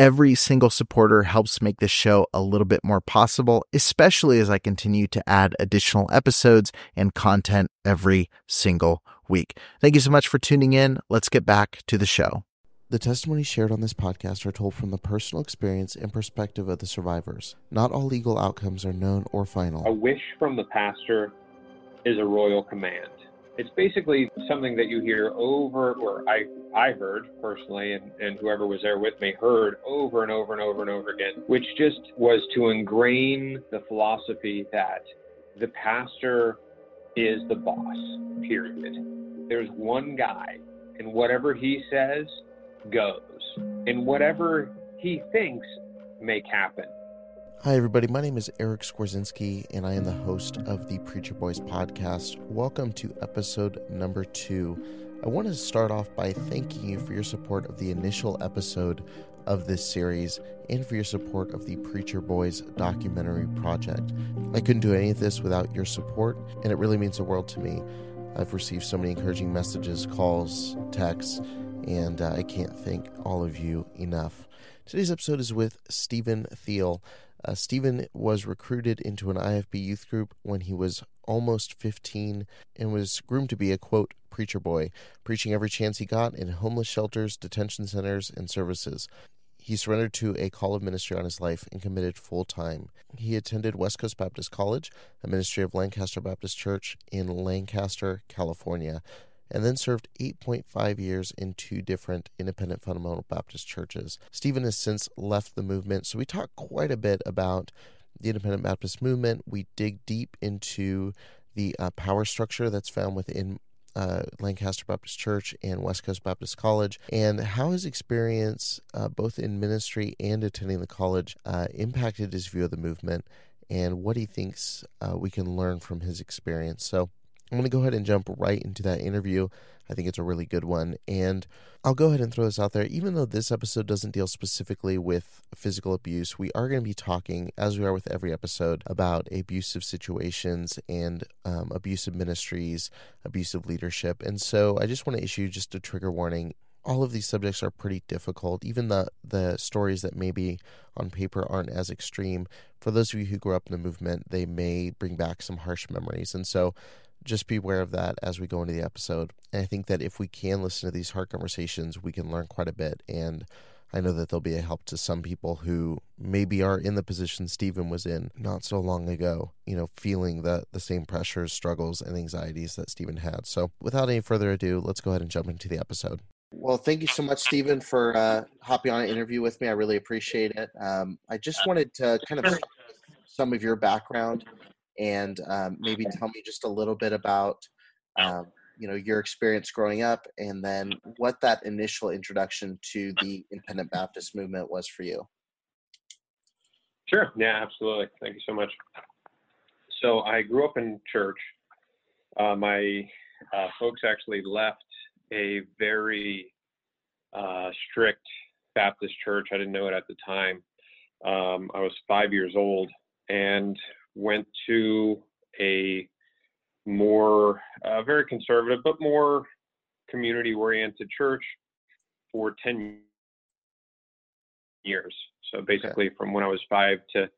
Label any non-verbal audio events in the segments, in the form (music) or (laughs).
Every single supporter helps make this show a little bit more possible, especially as I continue to add additional episodes and content every single week. Thank you so much for tuning in. Let's get back to the show. The testimonies shared on this podcast are told from the personal experience and perspective of the survivors. Not all legal outcomes are known or final. A wish from the pastor is a royal command it's basically something that you hear over, or I, I heard personally, and, and whoever was there with me heard over and over and over and over again, which just was to ingrain the philosophy that the pastor is the boss, period. There's one guy, and whatever he says goes, and whatever he thinks make happen. Hi, everybody. My name is Eric Skwarczynski, and I am the host of the Preacher Boys podcast. Welcome to episode number two. I want to start off by thanking you for your support of the initial episode of this series and for your support of the Preacher Boys documentary project. I couldn't do any of this without your support, and it really means the world to me. I've received so many encouraging messages, calls, texts, and uh, I can't thank all of you enough. Today's episode is with Stephen Thiel. Uh, Stephen was recruited into an IFB youth group when he was almost 15 and was groomed to be a quote preacher boy, preaching every chance he got in homeless shelters, detention centers, and services. He surrendered to a call of ministry on his life and committed full time. He attended West Coast Baptist College, a ministry of Lancaster Baptist Church in Lancaster, California, and then served 8.5 years in two different independent fundamental Baptist churches. Stephen has since left the movement, so we talk quite a bit about the independent Baptist movement. We dig deep into the uh, power structure that's found within uh, Lancaster Baptist Church and West Coast Baptist College, and how his experience, uh, both in ministry and attending the college, uh, impacted his view of the movement and what he thinks uh, we can learn from his experience. So, I'm going to go ahead and jump right into that interview. I think it's a really good one. And I'll go ahead and throw this out there. Even though this episode doesn't deal specifically with physical abuse, we are going to be talking, as we are with every episode, about abusive situations and um, abusive ministries, abusive leadership. And so I just want to issue just a trigger warning. All of these subjects are pretty difficult. Even the, the stories that maybe on paper aren't as extreme, for those of you who grew up in the movement, they may bring back some harsh memories. And so just be aware of that as we go into the episode. And I think that if we can listen to these hard conversations, we can learn quite a bit. And I know that they'll be a help to some people who maybe are in the position Stephen was in not so long ago, you know, feeling the, the same pressures, struggles, and anxieties that Stephen had. So without any further ado, let's go ahead and jump into the episode. Well, thank you so much, Stephen, for uh, hopping on an interview with me. I really appreciate it. Um, I just wanted to kind of some of your background and um, maybe tell me just a little bit about um, you know your experience growing up and then what that initial introduction to the independent baptist movement was for you. Sure. Yeah absolutely. Thank you so much. So i grew up in church. Uh, my uh, folks actually left a very uh, strict baptist church. I didn't know it at the time. Um, i was five years old and went to a more uh, very conservative but more community oriented church for 10 years so basically okay. from when i was 5 to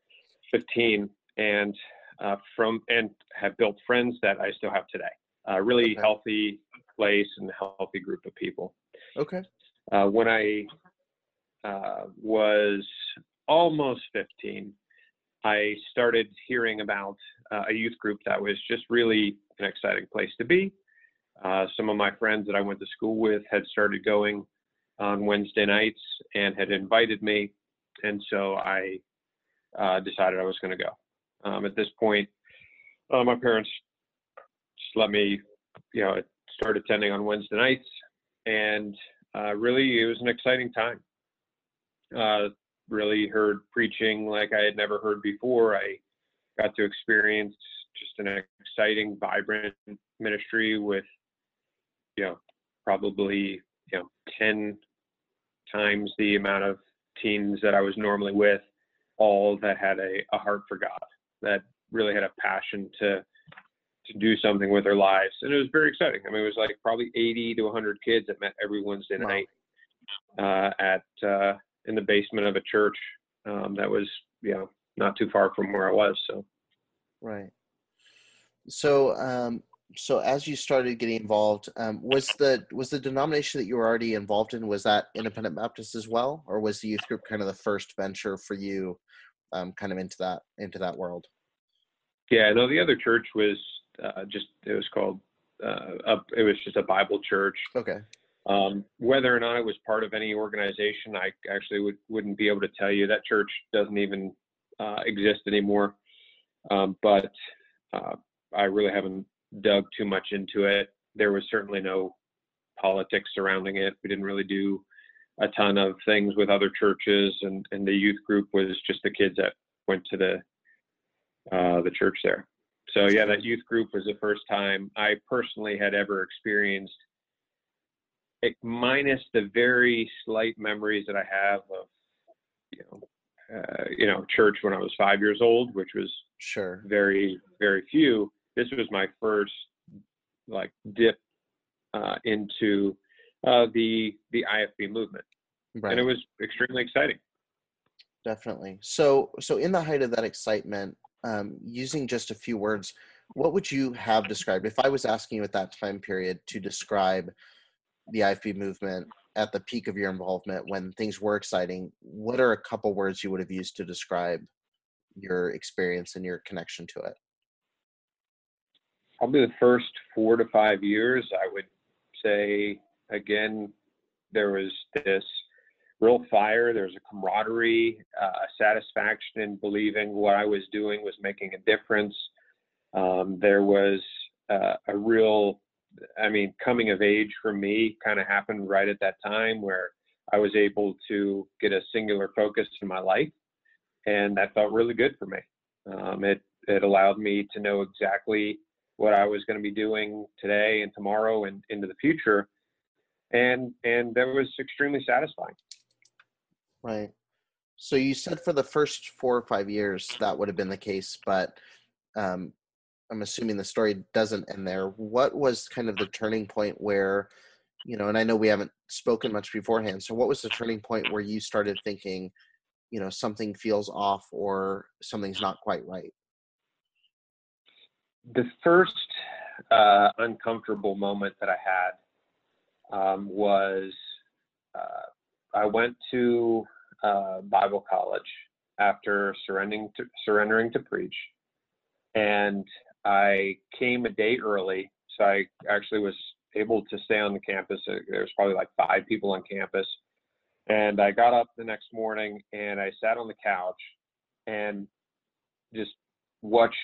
15 and uh, from and have built friends that i still have today a really okay. healthy place and healthy group of people okay uh, when i uh, was almost 15 I started hearing about uh, a youth group that was just really an exciting place to be. Uh, some of my friends that I went to school with had started going on Wednesday nights and had invited me. and so I uh, decided I was going to go. Um, at this point, uh, my parents just let me, you know, start attending on Wednesday nights, and uh, really it was an exciting time. Really heard preaching like I had never heard before. I got to experience just an exciting, vibrant ministry with, you know, probably you know 10 times the amount of teens that I was normally with, all that had a, a heart for God, that really had a passion to to do something with their lives, and it was very exciting. I mean, it was like probably 80 to 100 kids that met every Wednesday wow. night uh, at uh, in the basement of a church um, that was you know not too far from where I was. So right. So um, so as you started getting involved, um, was the was the denomination that you were already involved in was that Independent Baptist as well, or was the youth group kind of the first venture for you, um, kind of into that into that world? Yeah, no, the other church was uh, just it was called uh, a, it was just a Bible church. Okay. Um, whether or not it was part of any organization, I actually would wouldn't be able to tell you. That church doesn't even uh, exist anymore. Um, but uh, I really haven't dug too much into it. There was certainly no politics surrounding it. We didn't really do a ton of things with other churches, and, and the youth group was just the kids that went to the uh, the church there. So yeah, that youth group was the first time I personally had ever experienced, minus the very slight memories that I have of, you know, uh, you know, church when I was five years old, which was sure very very few this was my first like dip uh, into uh, the the IFB movement, right. and it was extremely exciting. Definitely. So, so in the height of that excitement, um, using just a few words, what would you have described if I was asking you at that time period to describe the IFB movement at the peak of your involvement when things were exciting? What are a couple words you would have used to describe your experience and your connection to it? probably the first four to five years, I would say, again, there was this real fire. There was a camaraderie, uh, satisfaction in believing what I was doing was making a difference. Um, there was uh, a real, I mean, coming of age for me kind of happened right at that time where I was able to get a singular focus in my life, and that felt really good for me. Um, it it allowed me to know exactly what I was going to be doing today and tomorrow and into the future. And and that was extremely satisfying. Right. So you said for the first four or five years that would have been the case, but um, I'm assuming the story doesn't end there. What was kind of the turning point where, you know, and I know we haven't spoken much beforehand. So what was the turning point where you started thinking, you know, something feels off or something's not quite right? the first uh, uncomfortable moment that I had um, was uh, I went to uh, Bible college after surrendering to, surrendering to preach, and I came a day early, so I actually was able to stay on the campus. There was probably like five people on campus, and I got up the next morning and I sat on the couch and just watched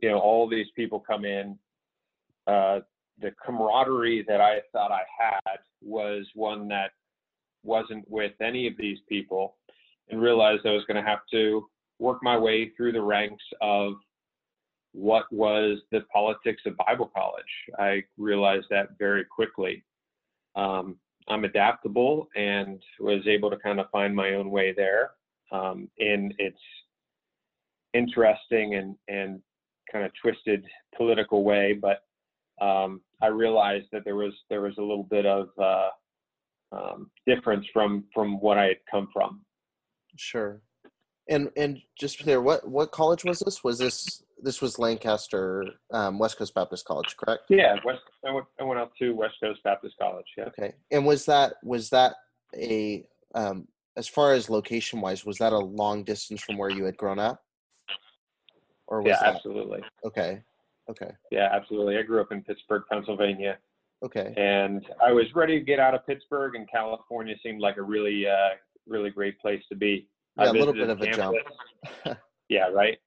you know, all these people come in. Uh, the camaraderie that I thought I had was one that wasn't with any of these people, and realized I was going to have to work my way through the ranks of what was the politics of Bible college. I realized that very quickly. Um, I'm adaptable and was able to kind of find my own way there. Um, and it's interesting and, and kind of twisted political way, but um, I realized that there was there was a little bit of uh, um, difference from from what I had come from. Sure. And and just there, what what college was this? Was this this was Lancaster um, West Coast Baptist College, correct? Yeah, West. I went I went out to West Coast Baptist College. Yeah. Okay. And was that was that a um, as far as location wise, was that a long distance from where you had grown up? Or was yeah, that... absolutely. Okay. Okay. Yeah, absolutely. I grew up in Pittsburgh, Pennsylvania. Okay. And I was ready to get out of Pittsburgh, and California seemed like a really, uh, really great place to be. Yeah, a little bit of a jump. (laughs) yeah, right.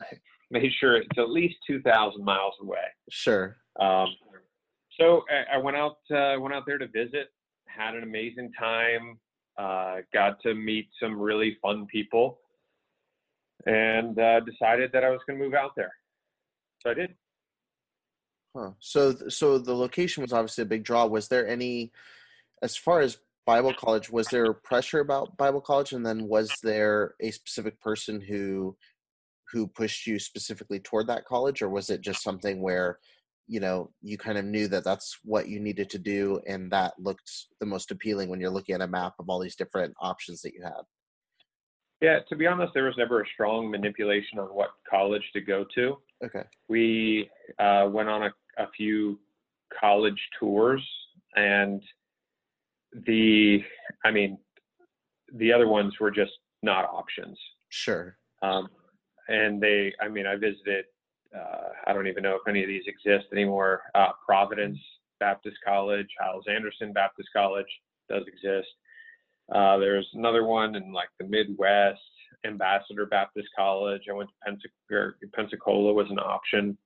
(laughs) Made sure it's at least two thousand miles away. Sure. Um, so I, I went out. Uh, went out there to visit. Had an amazing time. Uh, got to meet some really fun people, and uh, decided that I was going to move out there. So I did. Huh. So, so the location was obviously a big draw. Was there any, as far as Bible college, was there pressure about Bible college, and then was there a specific person who, who pushed you specifically toward that college, or was it just something where, you know, you kind of knew that that's what you needed to do, and that looked the most appealing when you're looking at a map of all these different options that you had? Yeah, to be honest, there was never a strong manipulation on what college to go to. Okay. We uh, went on a a few college tours and the i mean the other ones were just not options. Sure. Um, and they i mean i visited uh, i don't even know if any of these exist anymore. Uh, providence baptist college hyles anderson baptist college does exist. Uh, there's another one in like the midwest ambassador baptist college. I went to Pensac- pensacola was an option.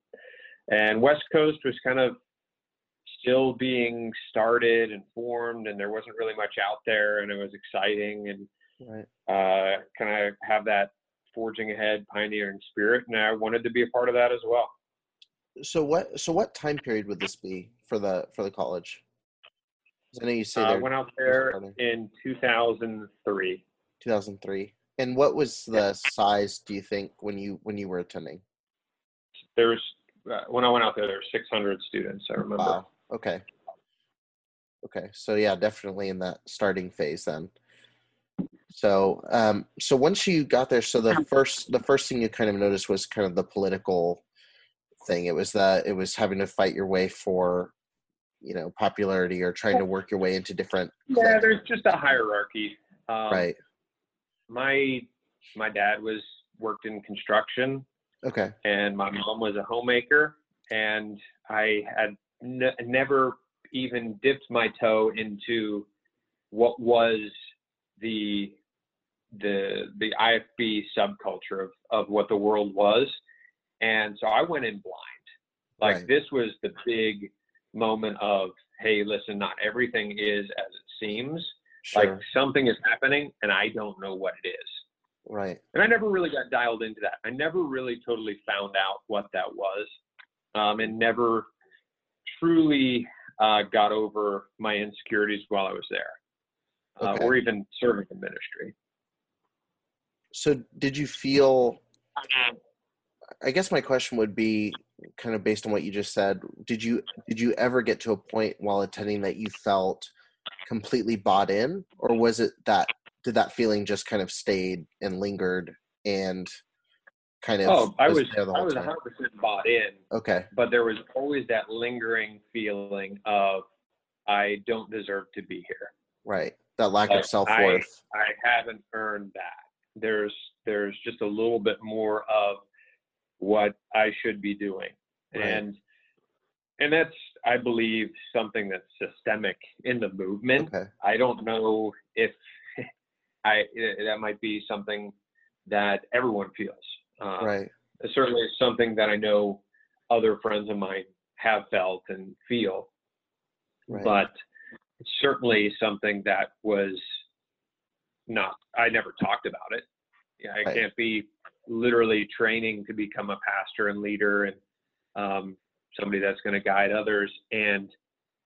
And West Coast was kind of still being started and formed, and there wasn't really much out there, and it was exciting, and right. uh, kind of have that forging ahead, pioneering spirit, and I wanted to be a part of that as well. So what? So what time period would this be for the for the college? I know you say I uh, went out there in 2003. 2003. And what was the yeah. size? Do you think when you when you were attending? There's uh, when I went out there, there were 600 students. I remember. Wow. Okay. Okay. So yeah, definitely in that starting phase then. So, um, so once you got there, so the first, the first thing you kind of noticed was kind of the political thing. It was that it was having to fight your way for, you know, popularity or trying to work your way into different. Yeah, there's just a hierarchy. Um, right. My my dad was worked in construction, Okay. And my mom was a homemaker, and I had n- never even dipped my toe into what was the the the IFB subculture of of what the world was, and so I went in blind. Like right. this was the big moment of hey, listen, not everything is as it seems. Sure. Like something is happening, and I don't know what it is. Right. And I never really got dialed into that. I never really totally found out what that was, um, and never truly uh, got over my insecurities while I was there, uh, okay. or even serving in ministry. So, did you feel? I guess my question would be kind of based on what you just said. Did you did you ever get to a point while attending that you felt completely bought in, or was it that did that feeling just kind of stayed and lingered and kind of oh i was i was 100% bought in. Okay. But there was always that lingering feeling of i don't deserve to be here. Right. That lack like, of self-worth. I, I haven't earned that. There's there's just a little bit more of what i should be doing. Right. and and that's i believe something that's systemic in the movement. Okay. i don't know if (laughs) I that might be something that everyone feels. Uh, right. It's certainly something that I know other friends of mine have felt and feel. Right. But it's certainly something that was not. I never talked about it. Yeah, I right. can't be literally training to become a pastor and leader and um, somebody that's going to guide others and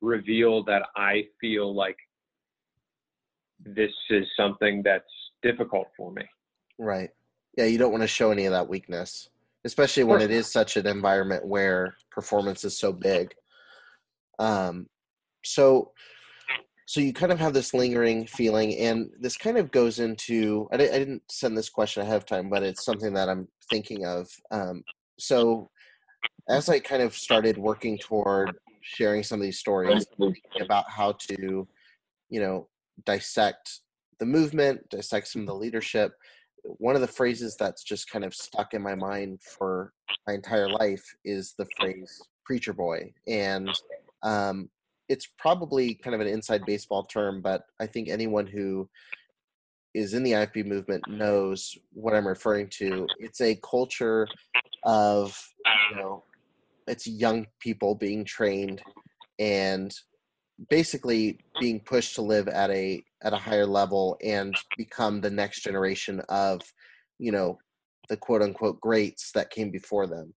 reveal that I feel like this is something that's difficult for me. Right. Yeah, you don't want to show any of that weakness, especially when it is such an environment where performance is so big. Um, so, so you kind of have this lingering feeling, and this kind of goes into. I, I didn't send this question ahead of time, but it's something that I'm thinking of. Um, so, as I kind of started working toward sharing some of these stories about how to, you know, dissect the movement, dissect some of the leadership. One of the phrases that's just kind of stuck in my mind for my entire life is the phrase preacher boy. And um, it's probably kind of an inside baseball term, but I think anyone who is in the IFB movement knows what I'm referring to. It's a culture of you know, it's young people being trained and basically being pushed to live at a at a higher level and become the next generation of you know the quote unquote greats that came before them.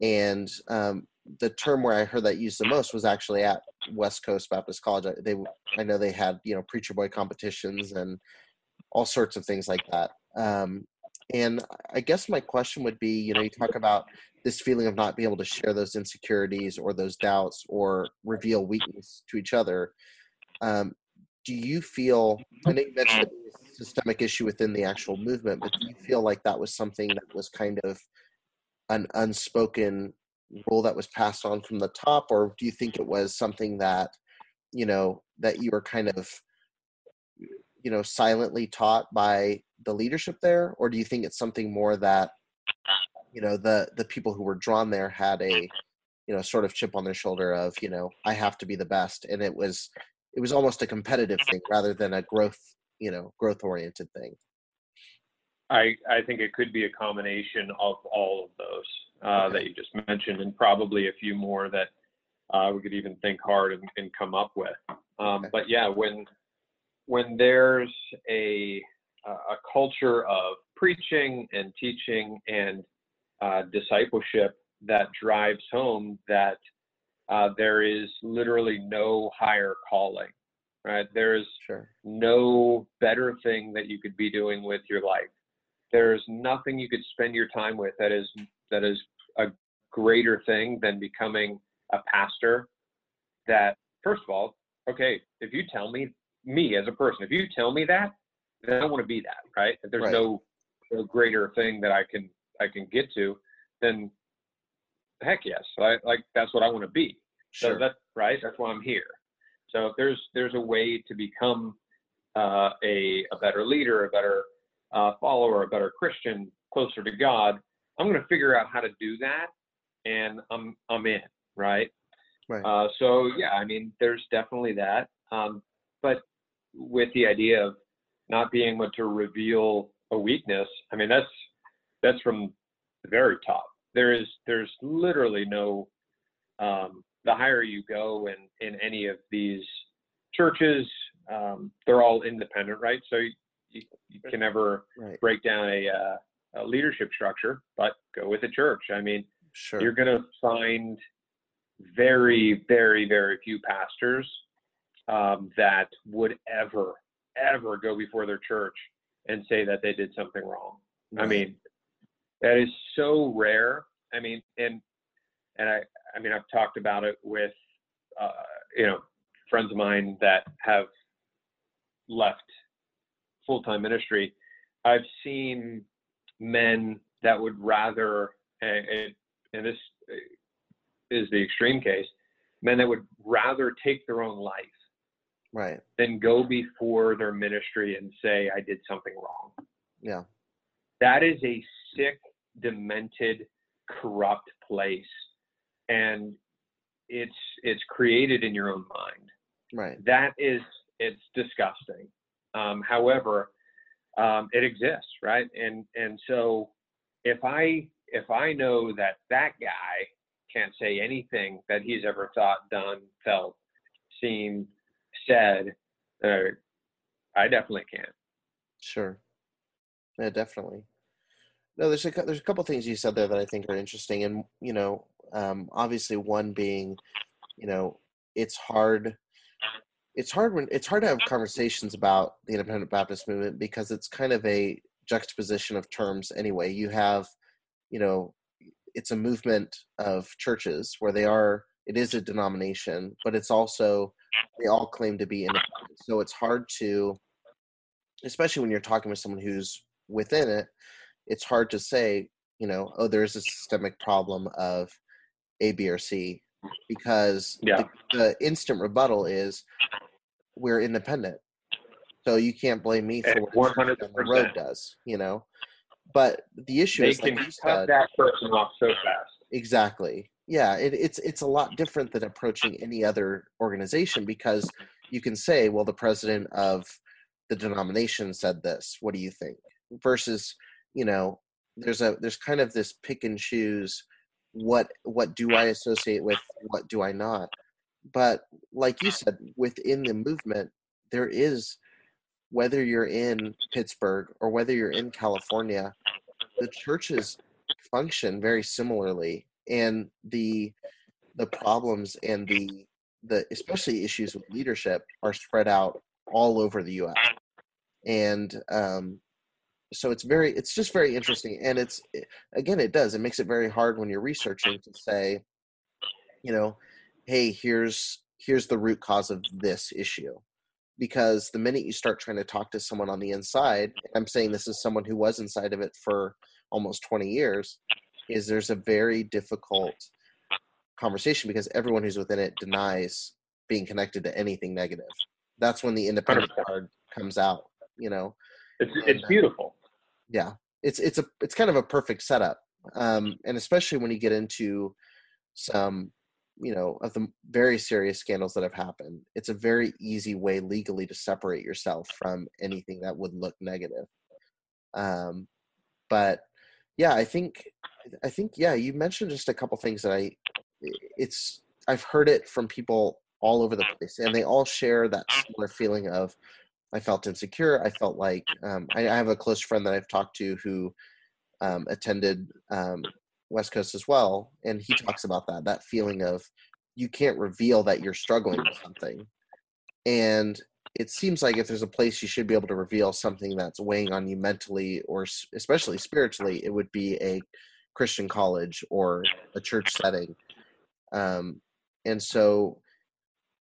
And um, the term where i heard that used the most was actually at west coast baptist college. They i know they had you know preacher boy competitions and all sorts of things like that. Um, and i guess my question would be you know you talk about this feeling of not being able to share those insecurities or those doubts or reveal weakness to each other. Um, do you feel, I know you mentioned a systemic issue within the actual movement, but do you feel like that was something that was kind of an unspoken rule that was passed on from the top, or do you think it was something that, you know, that you were kind of, you know, silently taught by the leadership there, or do you think it's something more that you know the the people who were drawn there had a you know sort of chip on their shoulder of you know i have to be the best and it was it was almost a competitive thing rather than a growth you know growth oriented thing i i think it could be a combination of all of those uh, okay. that you just mentioned and probably a few more that uh, we could even think hard and, and come up with um, okay. but yeah when when there's a a culture of preaching and teaching and uh, discipleship that drives home that uh, there is literally no higher calling, right? There is sure. no better thing that you could be doing with your life. There's nothing you could spend your time with that is that is a greater thing than becoming a pastor. That first of all, okay, if you tell me me as a person, if you tell me that, then I want to be that, right? If there's right. no, no greater thing that I can I can get to, then heck yes, I, like that's what I want to be. Sure. So that's right. That's why I'm here. So if there's there's a way to become uh, a a better leader, a better uh, follower, a better Christian, closer to God, I'm going to figure out how to do that, and I'm I'm in. Right. Right. Uh, so yeah, I mean, there's definitely that. Um, but with the idea of not being able to reveal a weakness, I mean, that's that's from the very top. There is there's literally no um, the higher you go in in any of these churches, um, they're all independent, right? So you, you, you can never right. break down a, uh, a leadership structure, but go with a church. I mean, sure. you're going to find very, very, very few pastors um, that would ever, ever go before their church and say that they did something wrong. Right. I mean, that is so rare. I mean, and and I I mean I've talked about it with uh, you know friends of mine that have left full time ministry. I've seen men that would rather and, and this is the extreme case men that would rather take their own life right than go before their ministry and say i did something wrong yeah that is a sick, demented, corrupt place, and it's it's created in your own mind. Right. That is it's disgusting. Um, however, um, it exists, right? And and so if I if I know that that guy can't say anything that he's ever thought, done, felt, seen, said, uh, I definitely can. Sure. Yeah, definitely. No, there's a there's a couple things you said there that I think are interesting, and you know, um, obviously one being, you know, it's hard. It's hard when it's hard to have conversations about the independent Baptist movement because it's kind of a juxtaposition of terms. Anyway, you have, you know, it's a movement of churches where they are. It is a denomination, but it's also they all claim to be independent. So it's hard to, especially when you're talking with someone who's within it it's hard to say, you know, oh, there's a systemic problem of A, B, or C, because yeah. the, the instant rebuttal is we're independent. So you can't blame me for eh, what the road does, you know. But the issue they is can like cut that person off so fast. Exactly. Yeah, it, it's it's a lot different than approaching any other organization because you can say, well, the president of the denomination said this. What do you think? Versus, you know, there's a there's kind of this pick and choose. What what do I associate with? What do I not? But like you said, within the movement, there is whether you're in Pittsburgh or whether you're in California, the churches function very similarly, and the the problems and the the especially issues with leadership are spread out all over the U.S. And um, so it's very it's just very interesting, and it's again it does it makes it very hard when you're researching to say, you know, hey here's here's the root cause of this issue because the minute you start trying to talk to someone on the inside i'm saying this is someone who was inside of it for almost 20 years is there's a very difficult conversation because everyone who's within it denies being connected to anything negative. That's when the independent card comes out you know? It's and, it's uh, beautiful. Uh, yeah. It's it's a it's kind of a perfect setup um and especially when you get into some you know of the very serious scandals that have happened it's a very easy way legally to separate yourself from anything that would look negative. Um but yeah i think i think yeah you mentioned just a couple things that i it's i've heard it from people all over the place and they all share that similar feeling of i felt insecure i felt like um, I, I, have a close friend that i've talked to who um, attended um, West Coast as well, and he talks about that that feeling of you can't reveal that you're struggling with something, and it seems like if there's a place you should be able to reveal something that's weighing on you mentally or especially spiritually, it would be a Christian college or a church setting. Um, and so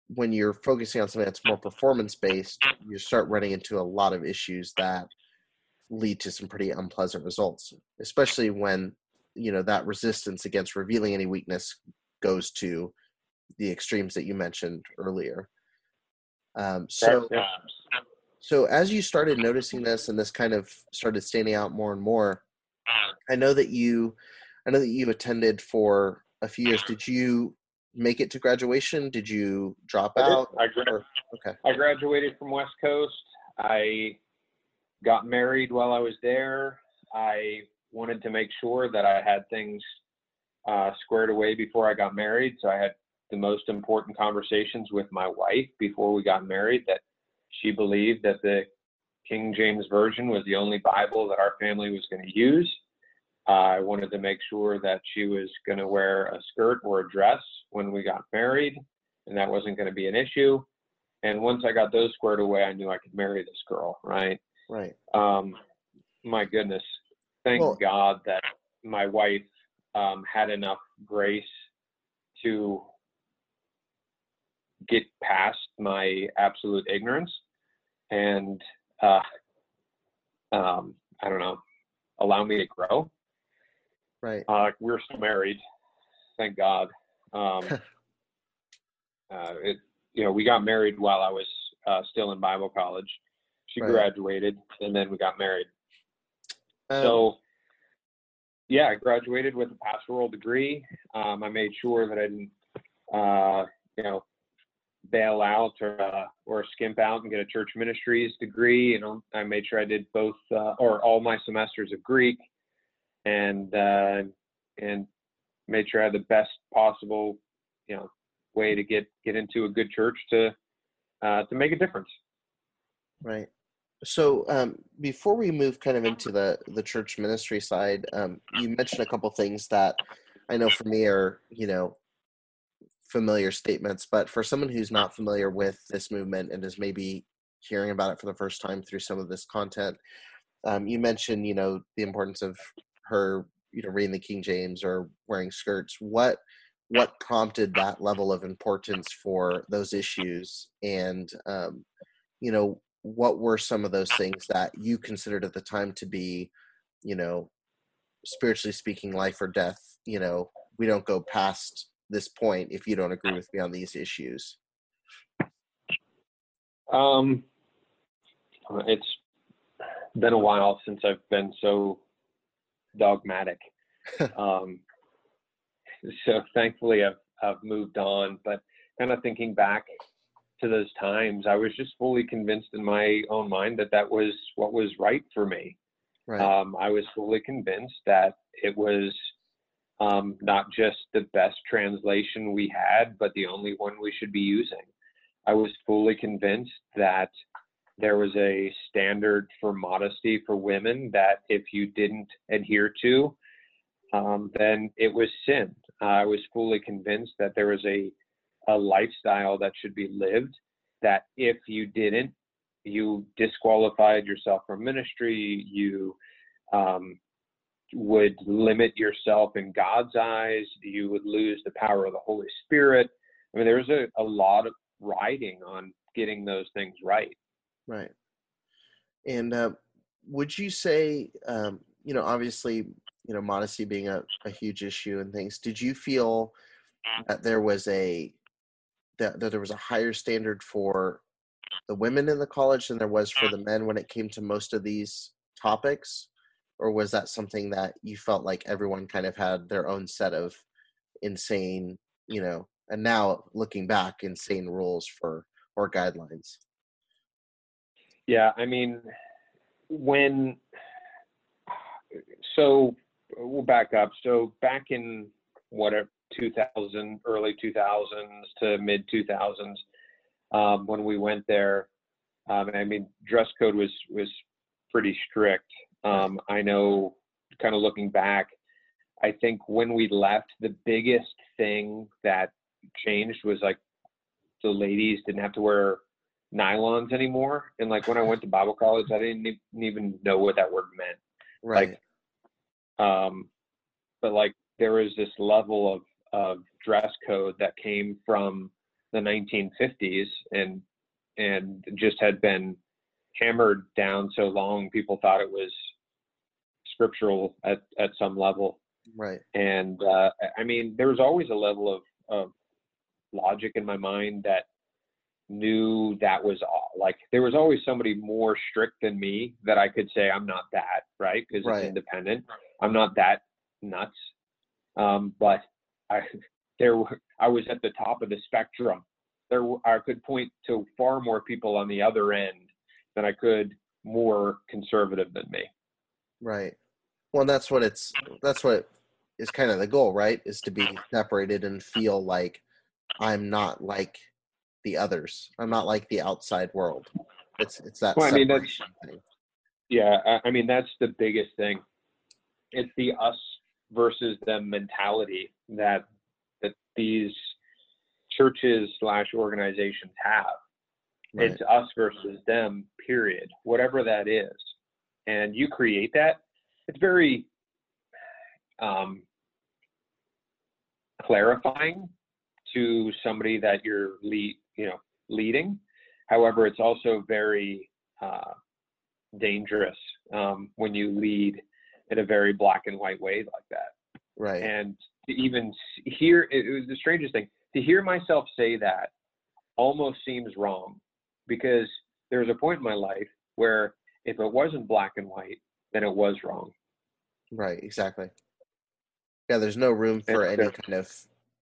when you're focusing on something that's more performance based, you start running into a lot of issues that lead to some pretty unpleasant results, especially when you know that resistance against revealing any weakness goes to the extremes that you mentioned earlier. Um, so, so as you started noticing this and this kind of started standing out more and more, I know that you, I know that you attended for a few years. Did you make it to graduation? Did you drop I out? I, gra- or, okay. I graduated from West Coast. I got married while I was there. I wanted to make sure that I had things uh, squared away before I got married. So I had the most important conversations with my wife before we got married that she believed that the King James Version was the only Bible that our family was going to use. Uh, I wanted to make sure that she was going to wear a skirt or a dress when we got married, and that wasn't going to be an issue. And once I got those squared away, I knew I could marry this girl, right? Right. Um, my goodness, thank well, God that my wife um, had enough grace to get past my absolute ignorance and uh, um, I don't know, allow me to grow. Right. Uh, we're still married, thank God. Um, (laughs) uh, it, you know, we got married while I was uh, still in Bible college. She right. graduated, and then we got married. Um, so, yeah, I graduated with a pastoral degree. Um, I made sure that I didn't, uh, you know, bail out or uh, or skimp out and get a church ministries degree. And I made sure I did both uh, or all my semesters of Greek, and uh, and made sure I had the best possible, you know, way to get get into a good church to uh, to make a difference. Right. So um, before we move kind of into the the church ministry side, um, you mentioned a couple things that I know for me are you know familiar statements, but for someone who's not familiar with this movement and is maybe hearing about it for the first time through some of this content, um, you mentioned you know the importance of her you know reading the King James or wearing skirts. What what prompted that level of importance for those issues and um, you know what were some of those things that you considered at the time to be, you know, spiritually speaking, life or death? You know, we don't go past this point if you don't agree with me on these issues. Um, it's been a while since I've been so dogmatic. (laughs) um, so thankfully I've, I've moved on, but kind of thinking back to those times, I was just fully convinced in my own mind that that was what was right for me. Right. Um, I was fully convinced that it was um, not just the best translation we had, but the only one we should be using. I was fully convinced that there was a standard for modesty for women that if you didn't adhere to, um, then it was sin. I was fully convinced that there was a, a lifestyle that should be lived, that if you didn't, you disqualified yourself from ministry, you um, would limit yourself in God's eyes, you would lose the power of the Holy Spirit. I mean, there's a, a lot of riding on getting those things right. Right. And uh, would you say, um, you know, obviously, you know, modesty being a, a huge issue and things, did you feel that there was a that, that there was a higher standard for the women in the college than there was for the men when it came to most of these topics? Or was that something that you felt like everyone kind of had their own set of insane, you know, and now looking back, insane rules for or guidelines? Yeah, I mean, when so we'll back up. So back in whatever 2000, early 2000s to mid 2000s, um, when we went there, um, I mean, dress code was was pretty strict. Um, I know, kind of looking back, I think when we left, the biggest thing that changed was like the ladies didn't have to wear nylons anymore. And like when I went to Bible college, I didn't even know what that word meant. Right. Like, um, but like there was this level of of dress code that came from the 1950s and and just had been hammered down so long people thought it was scriptural at at some level. Right. And uh i mean there was always a level of of logic in my mind that knew that was all like there was always somebody more strict than me that i could say i'm not that right? Because Right. it's independent. I'm not that nuts. Um but i (laughs) there were i was at the top of the spectrum. There were- i could point to far more people on the other end than i could more conservative than me. Right. Well, that's what it's that's what is kind of the goal, right? Is to be separated and feel like I'm not like the others. I'm not like the outside world. It's it's that Well, I mean, that's- thing. Yeah, I, I mean that's the biggest thing. It's the us versus them mentality that that these churches slash organizations have. Right. It's us versus them. Period. Whatever that is, and you create that. It's very um, clarifying to somebody that you're lead, you know, leading. However, it's also very uh, dangerous um, when you lead in a very black and white way like that. Right. And to even hear it, it was the strangest thing to hear myself say that almost seems wrong because there was a point in my life where if it wasn't black and white, then it was wrong. Right, exactly. Yeah, there's no room for any kind of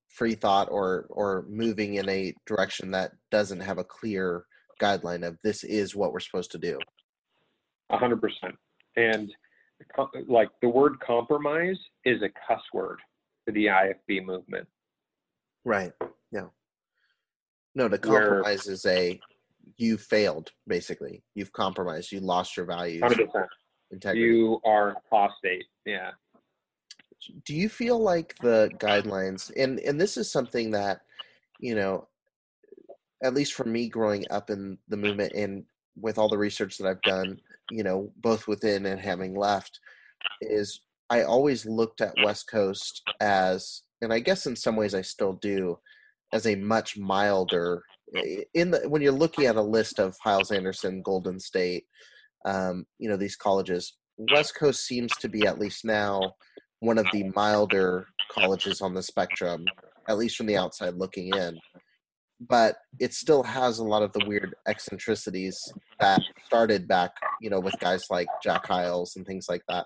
free thought or or moving in a direction that doesn't have a clear guideline of this is what we're supposed to do. A hundred percent. And like the word compromise is a cuss word for the IFB movement. Right. Yeah. No, to Where- compromise is a you failed basically. You've compromised. You lost your values, Hundred percent. Integrity. You are apostate. Yeah. do you feel like the guidelines and and this is something that you know at least for me growing up in the movement and with all the research that I've done, you know, both within and having left, is I always looked at West Coast as, and I guess in some ways I still do, as a much milder. In the when you're looking at a list of Hyles Anderson, Golden State, um, you know these colleges, West Coast seems to be at least now one of the milder colleges on the spectrum, at least from the outside looking in but it still has a lot of the weird eccentricities that started back, you know, with guys like Jack Hyles and things like that.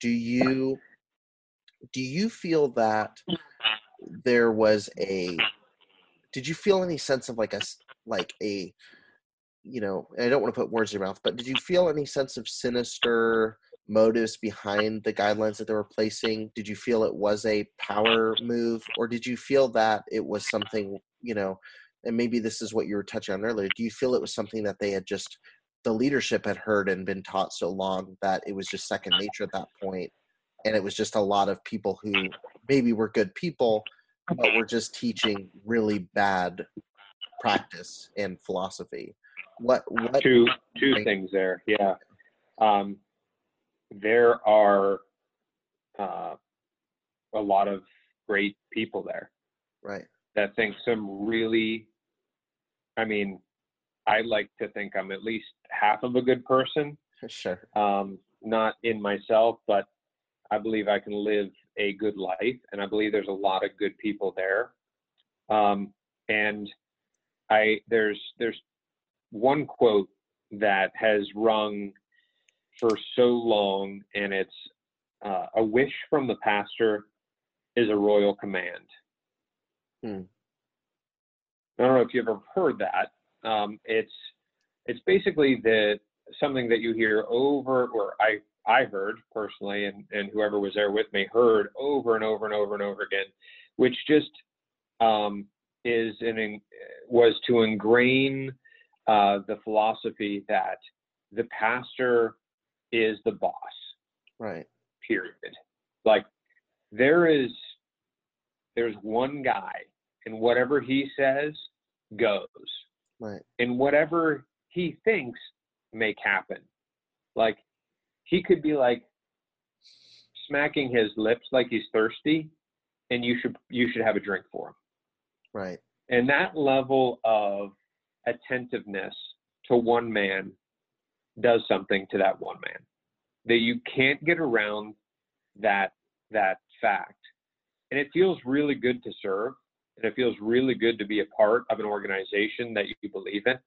Do you do you feel that there was a did you feel any sense of like a like a you know i don't want to put words in your mouth but did you feel any sense of sinister motives behind the guidelines that they were placing? Did you feel it was a power move or did you feel that it was something you know and maybe this is what you were touching on earlier do you feel it was something that they had just the leadership had heard and been taught so long that it was just second nature at that point and it was just a lot of people who maybe were good people but were just teaching really bad practice and philosophy what what two two things there yeah. Um, there are uh, a lot of great people there. Right. That think some really i mean i like to think i'm at least half of a good person. (laughs) Sure. Um, not in myself but i believe i can live a good life and i believe there's a lot of good people there. Um, and i there's there's one quote that has rung for so long, and it's uh, a wish from the pastor is a royal command. Hmm. I don't know if you've ever heard that. Um, it's it's basically the something that you hear over, or I I heard personally, and and whoever was there with me heard over and over and over and over again, which just um, is an was to ingrain uh, the philosophy that the pastor is the boss. Right. Period. Like there is there's one guy and whatever he says goes. Right. And whatever he thinks make happen. Like he could be like smacking his lips like he's thirsty and you should you should have a drink for him. Right. And that level of attentiveness to one man does something to that one man. That you can't get around that that fact. And it feels really good to serve and it feels really good to be a part of an organization that you believe in.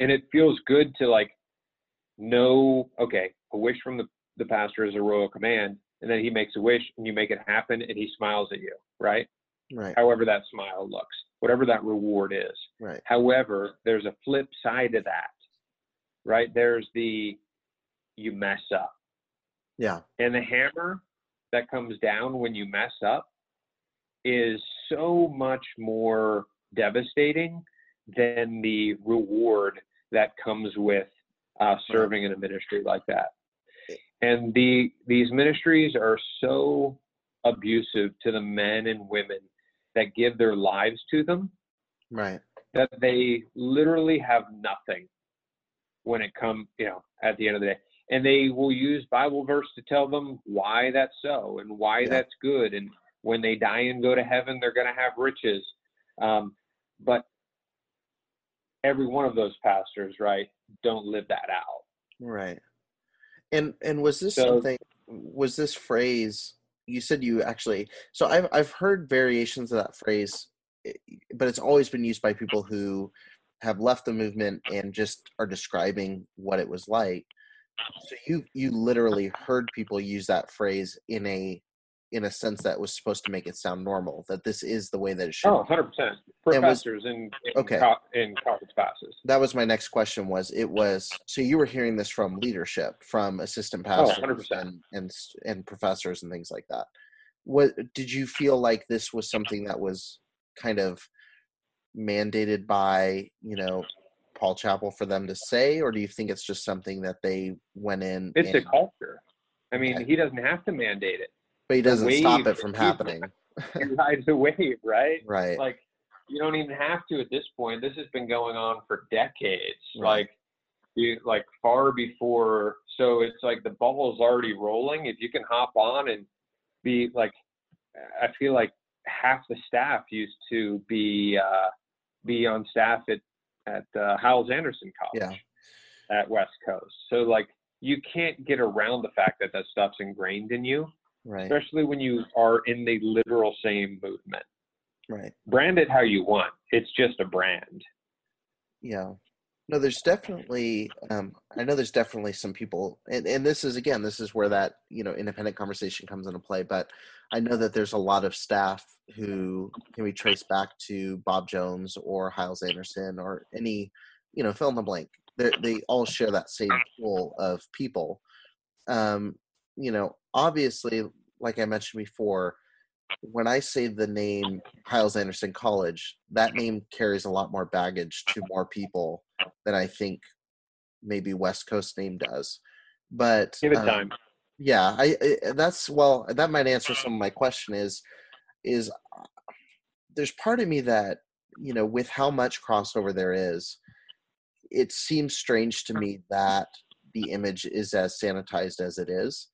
And it feels good to like know okay a wish from the, the pastor is a royal command and then he makes a wish and you make it happen and he smiles at you right right. however that smile looks whatever that reward is. Right. However there's a flip side to that right? There's the you mess up. Yeah. And the hammer that comes down when you mess up is so much more devastating than the reward that comes with uh, serving in a ministry like that. And the these ministries are so abusive to the men and women that give their lives to them right that they literally have nothing when it come you know, at the end of the day. And they will use Bible verse to tell them why that's so and why Yeah. that's good. And when they die and go to heaven, they're going to have riches. Um, but every one of those pastors, right, don't live that out. right and and was this So- something was this phrase you said you actually so i've i've heard variations of that phrase eh, but it's always been used by people who have left the movement and just are describing what it was like. So you you literally heard people use that phrase in a in a sense that was supposed to make it sound normal that this is the way that it should Oh, 100%. And was- Professors in, in, Okay. co- in college classes. that was my next question was it was so you were hearing this from leadership from assistant Oh, pastors 100%. and, and and professors and things like that what did you feel like this was something that was kind of mandated by you know Paul Chappell for them to say or do you think it's just something that they went in It's a culture. I mean, Okay. he doesn't have to mandate it. But he doesn't stop it from happening (laughs) He rides the wave, right? right Like, you don't even have to at this point. This has been going on for decades. Right. Like, you, like far before. So it's like the ball's already rolling. If you can hop on and be like, I feel like half the staff used to be uh, be on staff at at uh, Hyles Anderson College at West Coast. So like you can't get around the fact that that stuff's ingrained in you, right especially when you are in the literal same movement. right Brand it how you want. It's just a brand. yeah No, there's definitely. Um, I know there's definitely some people, and, and this is again, this is where that you know independent conversation comes into play. But I know that there's a lot of staff who can be traced back to Bob Jones or Hyles Anderson or any, you know, fill in the blank. They they all share that same pool of people. Um, you know, obviously, like I mentioned before, when I say the name Hyles Anderson College, that name carries a lot more baggage to more people than I think maybe West Coast name does. But give it um, time. Yeah, I, I, that's well that might answer some of my question is is uh, there's part of me that you know with how much crossover there is it seems strange to me that the image is as sanitized as it is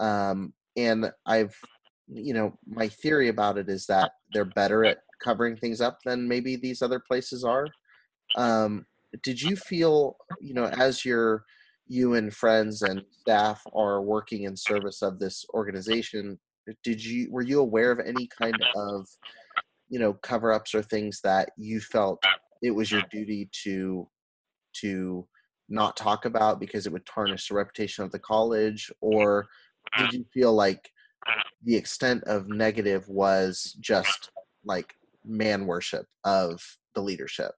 um, and i've you know my theory about it is that they're better at covering things up than maybe these other places are. Um, did you feel you know as your you and friends and staff are working in service of this organization did you were you aware of any kind of you know cover ups or things that you felt it was your duty to to not talk about because it would tarnish the reputation of the college? Or did you feel like the extent of negative was just like man worship of the leadership?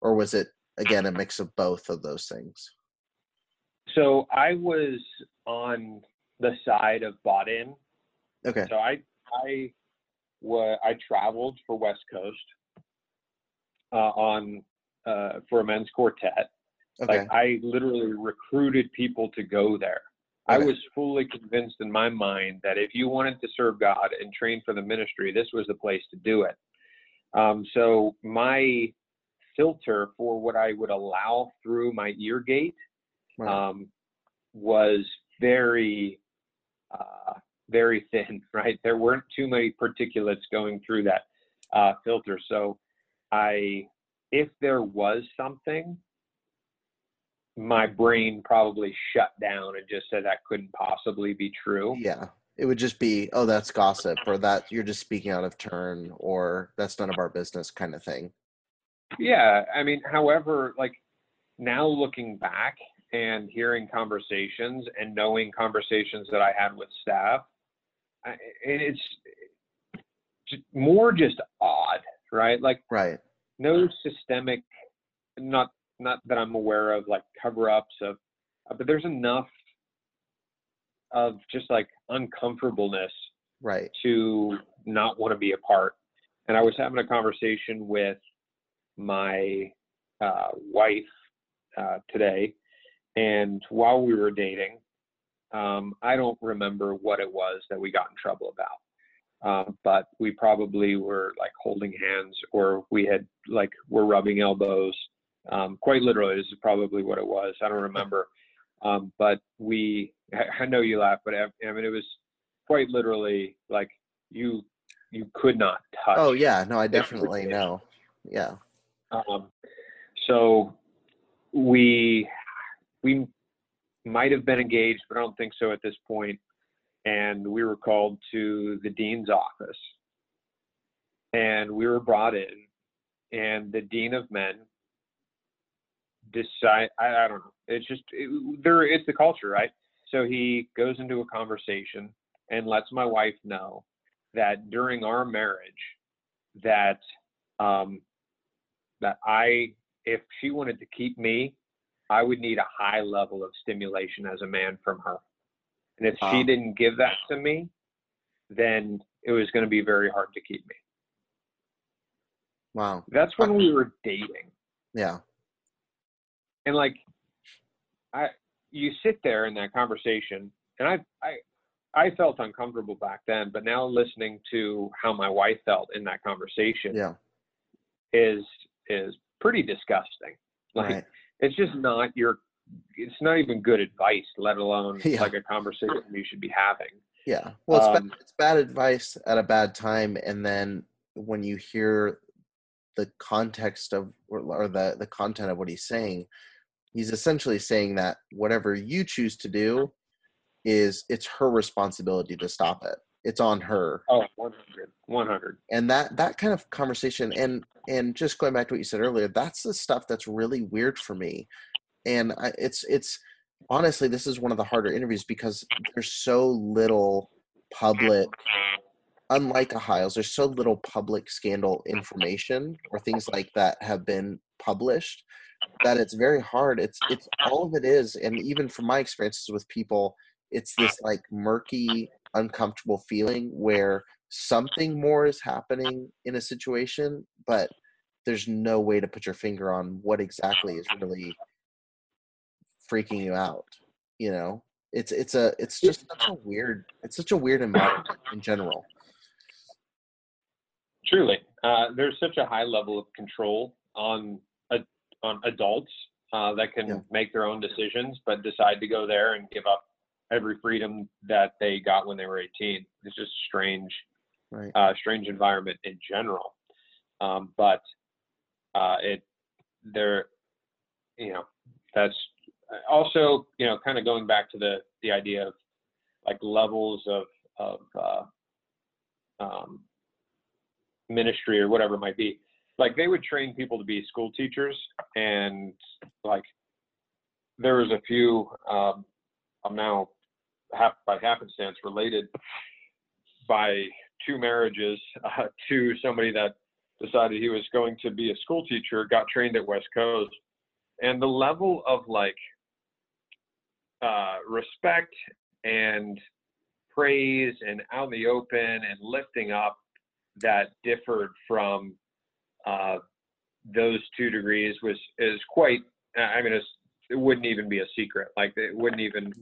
Or was it again a mix of both of those things? So i was on the side of bought in okay. So i i was i traveled for west coast uh, on uh, for a men's quartet. Okay. like i literally recruited people to go there. I was fully convinced in my mind that if you wanted to serve god and train for the ministry this was the place to do it um, so my filter for what I would allow through my ear gate right. um, was very, uh, very (laughs) thin, right? There weren't too many particulates going through that uh, filter. So I, if there was something, my brain probably shut down and just said that couldn't possibly be true. Yeah. It would just be, oh, that's gossip, or that you're just speaking out of turn, or that's none of our business kind of thing. Yeah, I mean, however, like now looking back and hearing conversations and knowing conversations that I had with staff, I, it's more just odd, right? Like, right. No systemic, not not that I'm aware of, like cover-ups of, uh, but there's enough of just like uncomfortableness, right, to not want to be a part. And I was having a conversation with my uh, wife uh, today, and while we were dating, um, I don't remember what it was that we got in trouble about. Um, but we probably were like holding hands or we had like we're rubbing elbows. Um, quite literally, this is probably what it was. I don't remember. Um, but we, I know you laugh, but I, I mean, it was quite literally like you, you could not touch. Oh yeah, no, I definitely know. Yeah. Um, so we we might have been engaged, but I don't think so at this point. And we were called to the dean's office, and we were brought in, and the dean of men decide I, I don't know. It's just it, there. It's the culture, right? So he goes into a conversation and lets my wife know that during our marriage, that um, that I, if she wanted to keep me, I would need a high level of stimulation as a man from her. And if wow. she didn't give that to me, then it was going to be very hard to keep me. Wow. That's when we were dating. Yeah. And like I you sit there in that conversation and I I I felt uncomfortable back then, but now listening to how my wife felt in that conversation yeah. is is pretty disgusting. Like right. it's just not your it's not even good advice, let alone (laughs) yeah. like a conversation you should be having. Yeah. Well, it's, um, bad, it's bad advice at a bad time. And then when you hear the context of, or, or the, the content of what he's saying, he's essentially saying that whatever you choose to do is it's her responsibility to stop it. it's on her. Oh, 100, 100. And that that kind of conversation, and and just going back to what you said earlier, that's the stuff that's really weird for me. And I, it's it's honestly, this is one of the harder interviews because there's so little public. Unlike a Hyles, there's so little public scandal information or things like that have been published that it's very hard. It's it's all of it is, and even from my experiences with people, it's this like murky uncomfortable feeling where something more is happening in a situation, but there's no way to put your finger on what exactly is really freaking you out. You know, it's it's a it's just such a weird it's such a weird environment in general. Truly, uh, there's such a high level of control on on adults uh, that can yeah. make their own decisions, but decide to go there and give up every freedom that they got when they were 18. It's just strange, right. uh, strange environment in general. Um, but uh, it, there, you know, that's also, you know, kind of going back to the the idea of like levels of of uh, um, ministry or whatever it might be. Like they would train people to be school teachers, and like there was a few. Um, I'm now by happenstance related by two marriages (laughs) uh, to somebody that decided he was going to be a school teacher, got trained at West Coast, and the level of like uh, respect and praise and out in the open and lifting up that differed from uh, those two degrees was is quite. I mean, it wouldn't even be a secret. Like it wouldn't even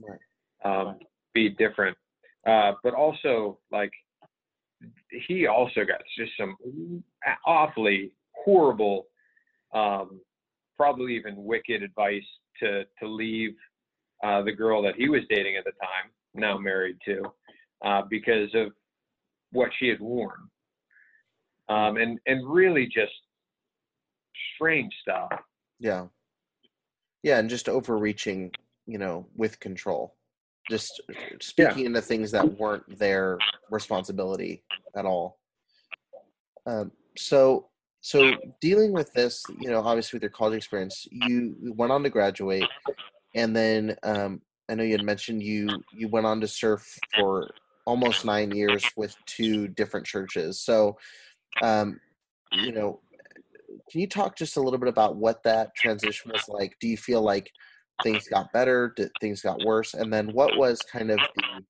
um, be different. Uh, but also, like, he also got just some awfully horrible, um, probably even wicked advice to to leave uh, the girl that he was dating at the time, now married to, uh, because of what she had worn, um, and and really just strange stuff. Yeah, yeah, and just overreaching, you know, with control just speaking yeah. into things that weren't their responsibility at all. Um, so, so dealing with this, you know, obviously with your college experience, you went on to graduate, and then um, I know you had mentioned you you went on to serve for almost nine years with two different churches. So, um, you know, can you talk just a little bit about what that transition was like? Do you feel like things got better? Did things got worse? And then what was kind of the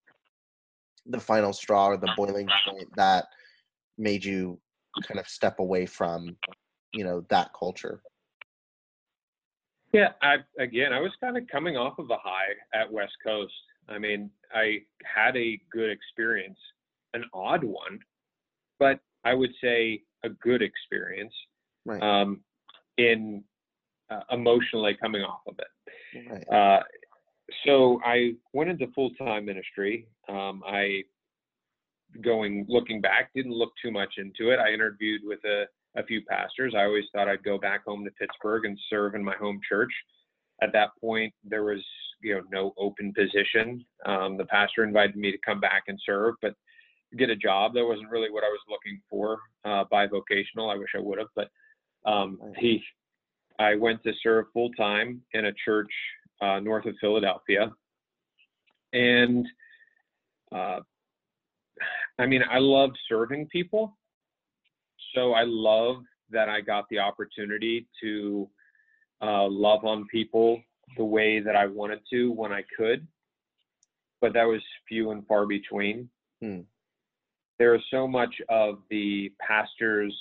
the final straw or the boiling point that made you kind of step away from you know that culture? Yeah, I again, I was kind of coming off of a high at West Coast. I mean, I had a good experience, an odd one, but I would say a good experience right. um, in uh, emotionally coming off of it. Right. Uh, so I went into full time ministry. Um, I going looking back didn't look too much into it. I interviewed with a, a few pastors. I always thought I'd go back home to Pittsburgh and serve in my home church. At that point, there was you know no open position. Um, the pastor invited me to come back and serve, but get a job that wasn't really what I was looking for. Uh, bivocational, I wish I would have, but um, he I went to serve full time in a church uh, north of Philadelphia. And uh, I mean, I love serving people. So I love that I got the opportunity to uh, love on people the way that I wanted to when I could. But that was few and far between. Hmm. There is so much of the pastor's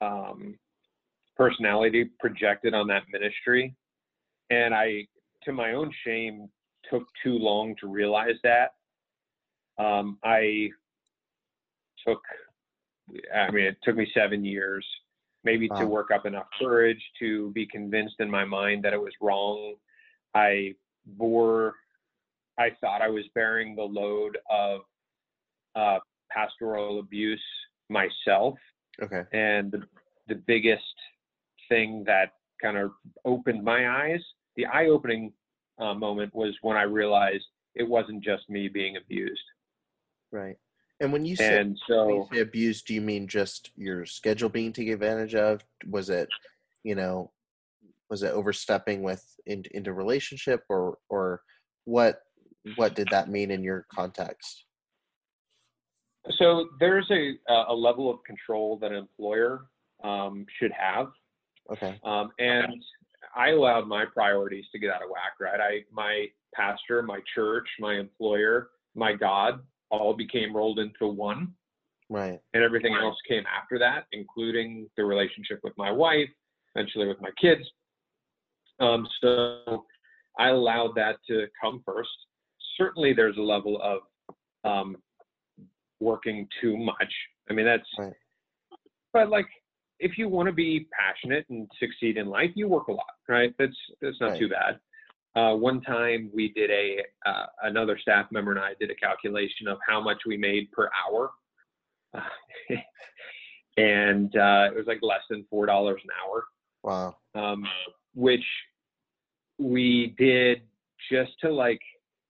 um, personality projected on that ministry. And I, to my own shame, took too long to realize that. Um, I took, I mean, it took me seven years maybe wow. to work up enough courage to be convinced in my mind that it was wrong. I bore, I thought I was bearing the load of uh, pastoral abuse myself. Okay. And the, the biggest thing that kind of opened my eyes. The eye opening uh, moment was when I realized it wasn't just me being abused. Right. And when you say, and so say abuse, do you mean just your schedule being taken advantage of? Was it, you know, was it overstepping with in, into relationship or or what what did that mean in your context? So there's a a level of control that an employer um, should have, Okay. um, and I allowed my priorities to get out of whack. Right, I my pastor, my church, my employer, my God, all became rolled into one, Right. and everything else came after that, including the relationship with my wife, eventually with my kids. Um, so I allowed that to come first. Certainly, there's a level of um, working too much. I mean, that's, Right. but like, if you want to be passionate and succeed in life, you work a lot, right? That's that's not Right. too bad. Uh, one time we did a uh, another staff member and I did a calculation of how much we made per hour, (laughs) and uh, it was like less than four dollars an hour Wow. um, which we did just to like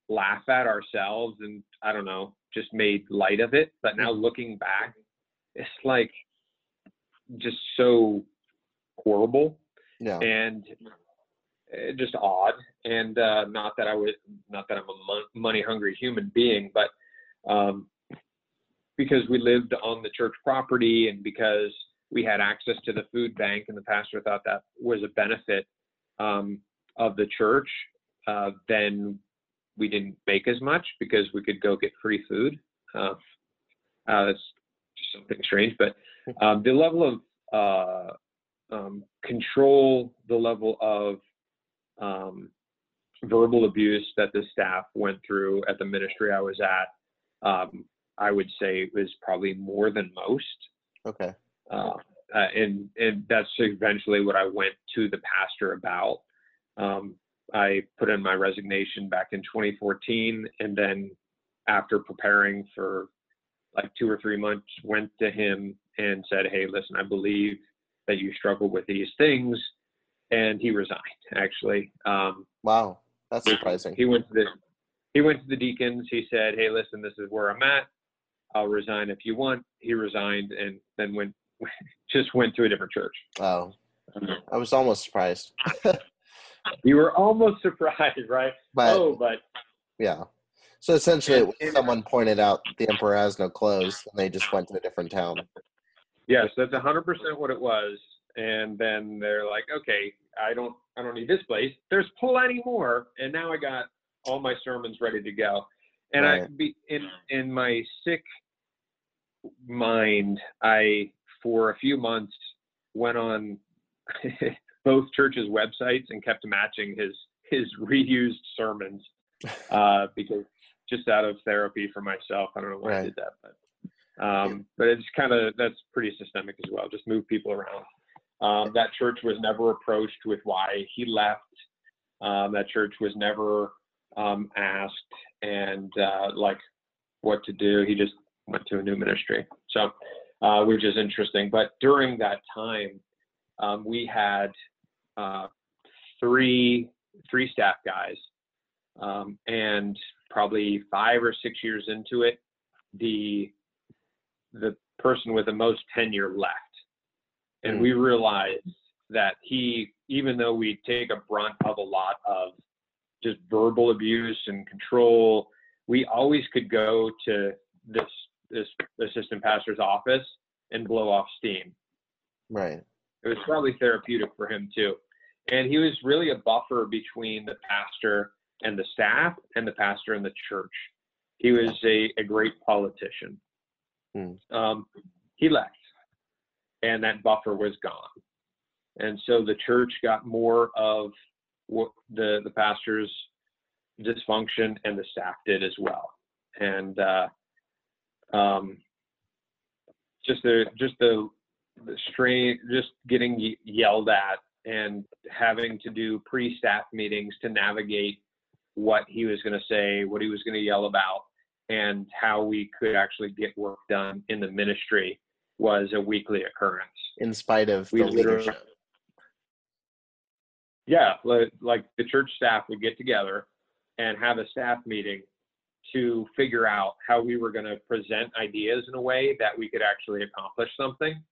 laugh at ourselves and I don't know, just made light of it. But now looking back, it's like just so horrible Yeah. and uh, just odd. And uh, not that I was, not that I'm a money hungry human being, but um, because we lived on the church property and because we had access to the food bank and the pastor thought that was a benefit um, of the church, uh, then we didn't make as much because we could go get free food. Uh, uh, that's just something strange, but um, the level of uh, um, control, the level of um, verbal abuse that the staff went through at the ministry I was at, um, I would say was probably more than most. Okay. Uh, uh, and and that's eventually what I went to the pastor about. Um, I put in my resignation back in 2014, and then after preparing for like two or three months, went to him and said, "Hey, listen, I believe that you struggle with these things," and he resigned. Actually, um, Wow. That's surprising. he went to the he went to the deacons. He said, "Hey, listen, this is where I'm at. I'll resign if you want." He resigned and then went (laughs) just went to a different church. Oh. I was almost surprised. (laughs) (laughs) You were almost (laughs) surprised, right? But oh, but yeah. So essentially And- someone pointed out the emperor has no clothes and they just went to a different town. yes, that's hundred percent what it was. And then they're like, "Okay, I don't, I don't need this place. There's plenty more." And now I got all my sermons ready to go. And I be in in my sick mind, I for a few months went on (laughs) both churches' websites and kept matching his his (laughs) reused sermons (laughs) uh, because just out of therapy for myself. I don't know why I did that, but um, but it's kind of that's pretty systemic as well. Just move people around. Um, that church was never approached with why he left. Um, that church was never um, asked and uh, like what to do. He just went to a new ministry. So, uh, which is interesting. But during that time, um, we had uh, three three staff guys, um, and probably five or six years into it, the the person with the most tenure left, and Mm. we realized that he, even though we take a brunt of a lot of just verbal abuse and control, we always could go to this this assistant pastor's office and blow off steam. Right. It was probably therapeutic for him too. And he was really a buffer between the pastor and the staff and the pastor and the church. He was a, a great politician. Hmm. Um, he left, and that buffer was gone. And so the church got more of what the, the pastor's dysfunction, and the staff did as well. And uh, um, just the just the the strain, just getting yelled at and having to do pre-staff meetings to navigate what he was going to say, what he was going to yell about, and how we could actually get work done in the ministry was a weekly occurrence. In spite of We the leadership. Yeah, like the church staff would get together and have a staff meeting to figure out how we were going to present ideas in a way that we could actually accomplish something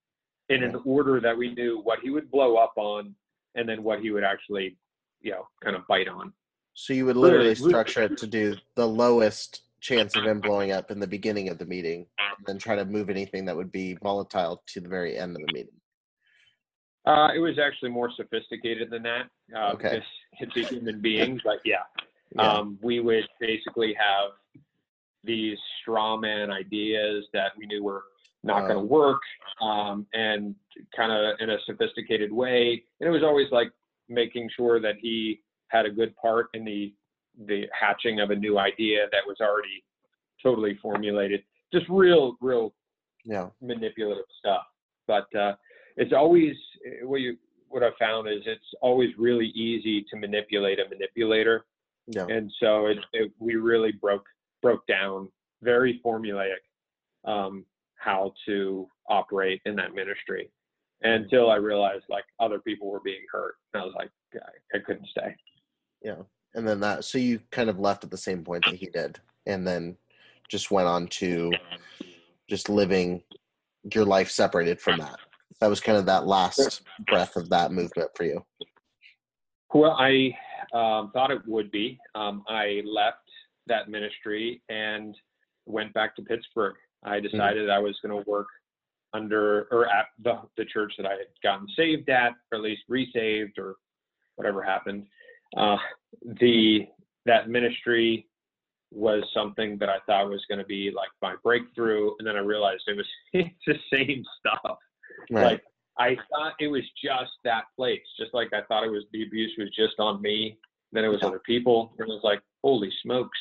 in an order that we knew what he would blow up on and then what he would actually, you know, kind of bite on. So you would literally structure it to do the lowest chance of him blowing up in the beginning of the meeting, and then try to move anything that would be volatile to the very end of the meeting. Uh, it was actually more sophisticated than that. Uh, Okay. It's a human being, but yeah. Yeah. Um, we would basically have these straw man ideas that we knew were not going to Oh. work, um, and kind of in a sophisticated way. And it was always like making sure that he had a good part in the the hatching of a new idea that was already totally formulated. Just real, real yeah. manipulative stuff. But uh, it's always what you what I've found is it's always really easy to manipulate a manipulator, Yeah. and so it, it we really broke broke down very formulaic um, how to operate in that ministry until I realized like other people were being hurt. And I was like, I, I couldn't stay. Yeah. And then that, so you kind of left at the same point that he did, and then just went on to just living your life separated from that. That was kind of that last breath of that movement for you. Well, I um, thought it would be. Um, I left that ministry and went back to Pittsburgh. I decided I was going to work under or at the, the church that I had gotten saved at, or at least resaved, or whatever happened. Uh, the that ministry was something that I thought was going to be like my breakthrough, and then I realized it was (laughs) it's the same stuff. Right. Like I thought it was just that place, just like I thought it was the abuse was just on me. Then it was other people, and it was like, holy smokes!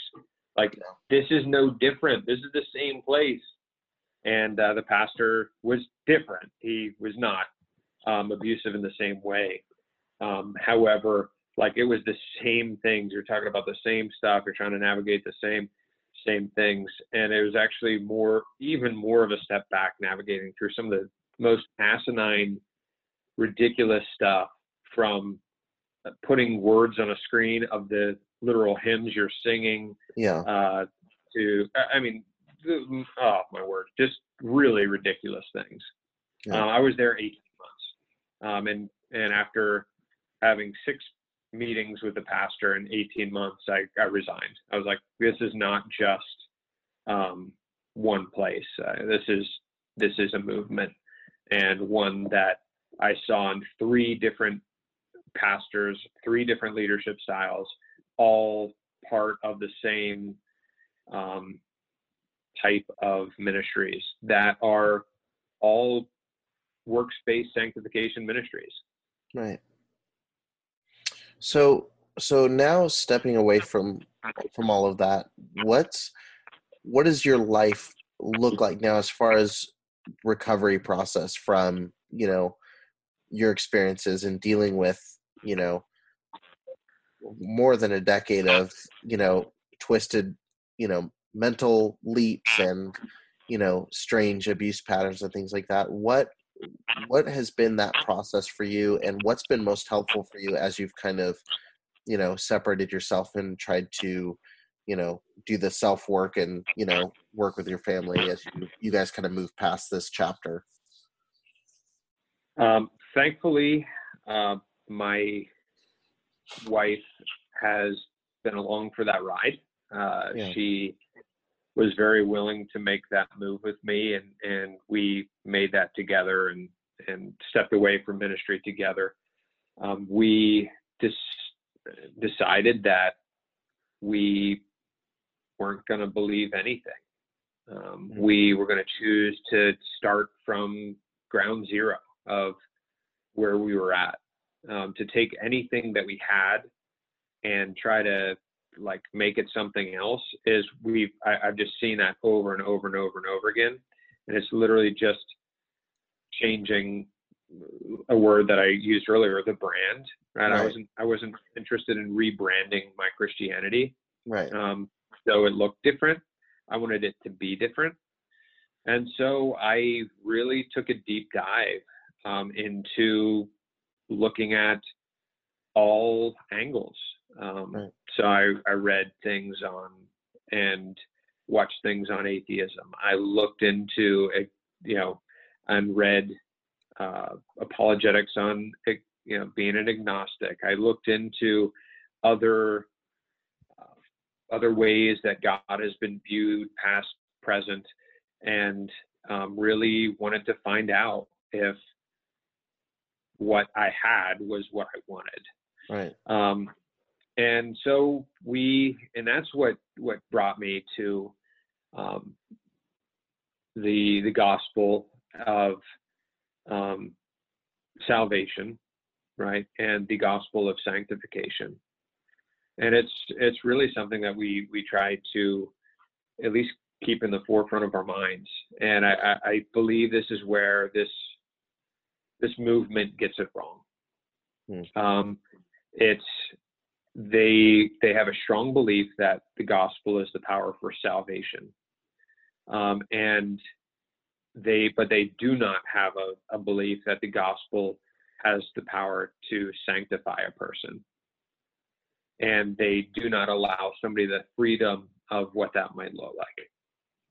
Like this is no different. This is the same place. And uh, the pastor was different. He was not um, abusive in the same way. Um, however, like it was the same things. You're talking about the same stuff. You're trying to navigate the same same things, and it was actually more, even more of a step back, navigating through some of the most asinine, ridiculous stuff from putting words on a screen of the literal hymns you're singing yeah. uh, to, I- mean, oh my word, just really ridiculous things. Yeah. Uh, I was there 18 months, um, and and after having six meetings with the pastor in 18 months, I, I resigned. I was like, this is not just um, one place. Uh, this is this is a movement, and one that I saw in three different pastors, three different leadership styles, all part of the same um, type of ministries that are all workspace sanctification ministries. Right. So so now stepping away from from all of that, what's what does your life look like now as far as recovery process from, you know, your experiences and dealing with, you know, more than a decade of, you know, twisted, you know, mental leaps and, you know, strange abuse patterns and things like that. What what has been that process for you and what's been most helpful for you as you've kind of you know separated yourself and tried to you know do the self work and you know work with your family as you, you guys kind of move past this chapter Um, thankfully, uh, my wife has been along for that ride. Uh, Yeah. She was very willing to make that move with me, and and we made that together, and and stepped away from ministry together. Um, we dis- decided that we weren't going to believe anything. Um, Mhm. we were going to choose to start from ground zero of where we were at. Um, to take anything that we had and try to like make it something else is we've I, I've just seen that over and over and over and over again, and it's literally just changing a word that I used earlier, the brand. Right? I wasn't I wasn't interested in rebranding my Christianity right um, so it looked different. I wanted it to be different. And so I really took a deep dive um, into looking at all angles. Um, Right. So I, I read things on and watched things on atheism. I looked into, you know, and read uh, apologetics on, you know, being an agnostic. I looked into other uh, other ways that God has been viewed, past, present, and um, really wanted to find out if what I had was what I wanted. Right. Um, and so we, and that's what what brought me to um, the the gospel of um, salvation, right, and the gospel of sanctification. And it's it's really something that we we try to at least keep in the forefront of our minds. And I, I believe this is where this this movement gets it wrong. Hmm. Um, it's they they have a strong belief that the gospel is the power for salvation, um, and they but they do not have a, a belief that the gospel has the power to sanctify a person, and they do not allow somebody the freedom of what that might look like.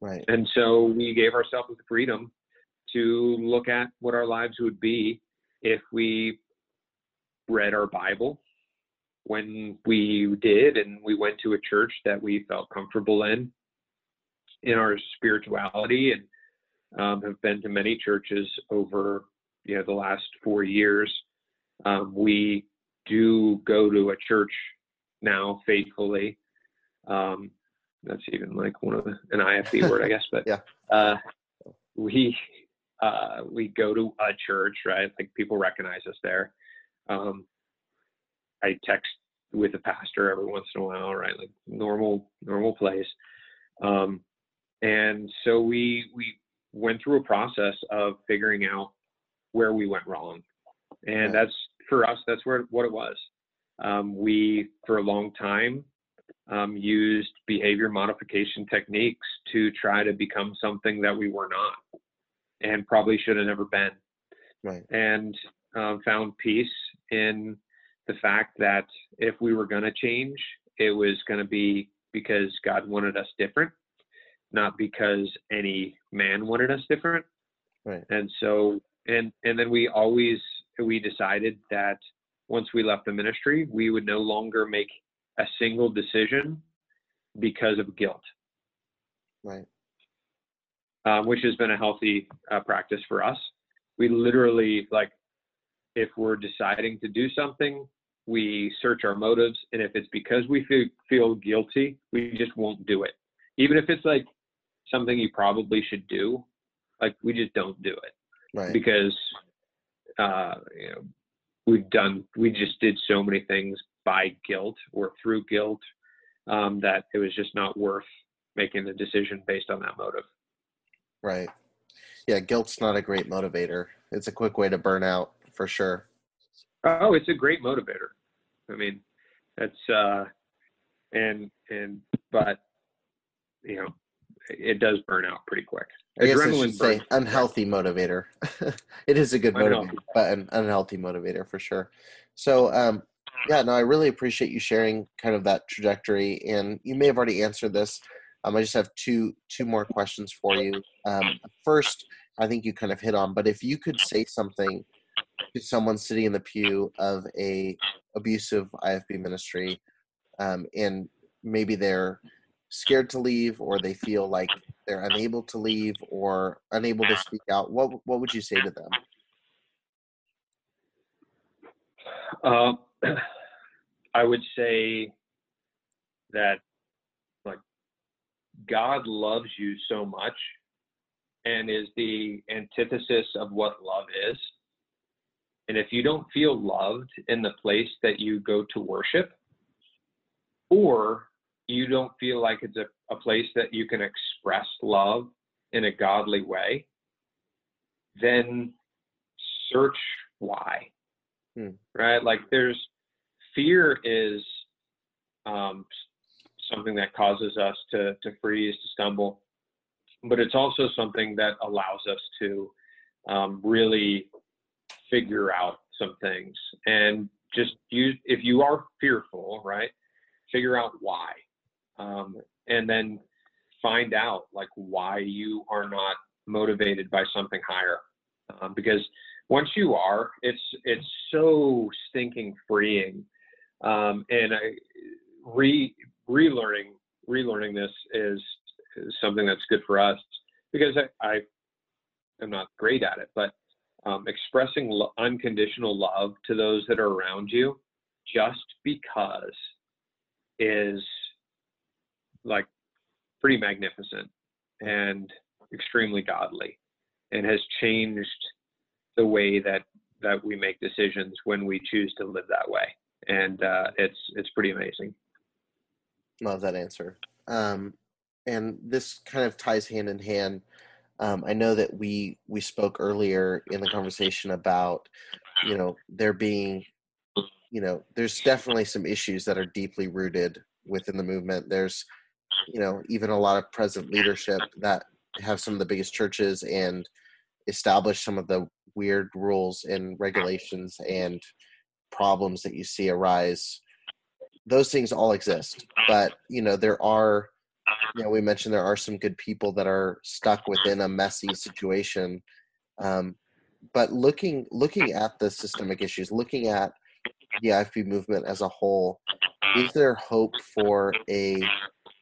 Right. And so we gave ourselves the freedom to look at what our lives would be if we read our Bible when we did and we went to a church that we felt comfortable in in our spirituality and um, have been to many churches over you know the last four years. Um, we do go to a church now faithfully. Um, that's even like one of the, an IFB word I guess but (laughs) yeah. uh, we uh, we go to a church, right? Like people recognize us there. Um, I text with the pastor every once in a while, right? Like normal, normal place. Um, and so we we went through a process of figuring out where we went wrong, and that's for us. That's where what it was. Um, we for a long time um, used behavior modification techniques to try to become something that we were not and probably should have never been. Right. And um, found peace in the fact that if we were going to change, it was going to be because God wanted us different, not because any man wanted us different. Right. And so, and and then we always we decided that once we left the ministry, we would no longer make a single decision because of guilt. Right um, which has been a healthy uh, practice for us. We literally, like, if we're deciding to do something, we search our motives. And if it's because we feel, feel guilty, we just won't do it. Even if it's like something you probably should do, like, we just don't do it. Right. Because, uh, you know, we've done, we just did so many things by guilt or through guilt um, that it was just not worth making the decision based on that motive. Right. Yeah, guilt's not a great motivator. It's a quick way to burn out for sure. Oh, it's a great motivator. I mean, that's uh and and but you know, it does burn out pretty quick. I guess Adrenaline I should say unhealthy motivator. (laughs) it is a good motivator, but an unhealthy motivator for sure. So, um, yeah, no, I really appreciate you sharing kind of that trajectory. And you may have already answered this, um, I just have two two more questions for you. Um, first, I think you kind of hit on, but if you could say something to someone sitting in the pew of a abusive IFB ministry, um, and maybe they're scared to leave, or they feel like they're unable to leave, or unable to speak out, what what would you say to them? Uh, (clears throat) I would say that God loves you so much and is the antithesis of what love is. And if you don't feel loved in the place that you go to worship, or you don't feel like it's a, a place that you can express love in a godly way, then search why. Hmm. Right? Like there's fear is um, something that causes us to, to freeze, to stumble. But it's also something that allows us to um, really figure out some things and just use, if you are fearful, right, figure out why. Um, and then find out like why you are not motivated by something higher. Um, because once you are, it's it's so stinking freeing. Um, and I re relearning relearning this is, is something that's good for us because I, I am not great at it, but um, expressing lo- unconditional love to those that are around you just because is like pretty magnificent and extremely godly and has changed the way that that we make decisions when we choose to live that way. And uh, it's it's pretty amazing love that answer. Um, and this kind of ties hand in hand. Um, i know that we we spoke earlier in the conversation about you know there being you know there's definitely some issues that are deeply rooted within the movement. There's you know even a lot of present leadership that have some of the biggest churches and establish some of the weird rules and regulations and problems that you see arise those things all exist but you know there are you know we mentioned there are some good people that are stuck within a messy situation. Um, but looking looking at the systemic issues looking at the IFB movement as a whole is there hope for a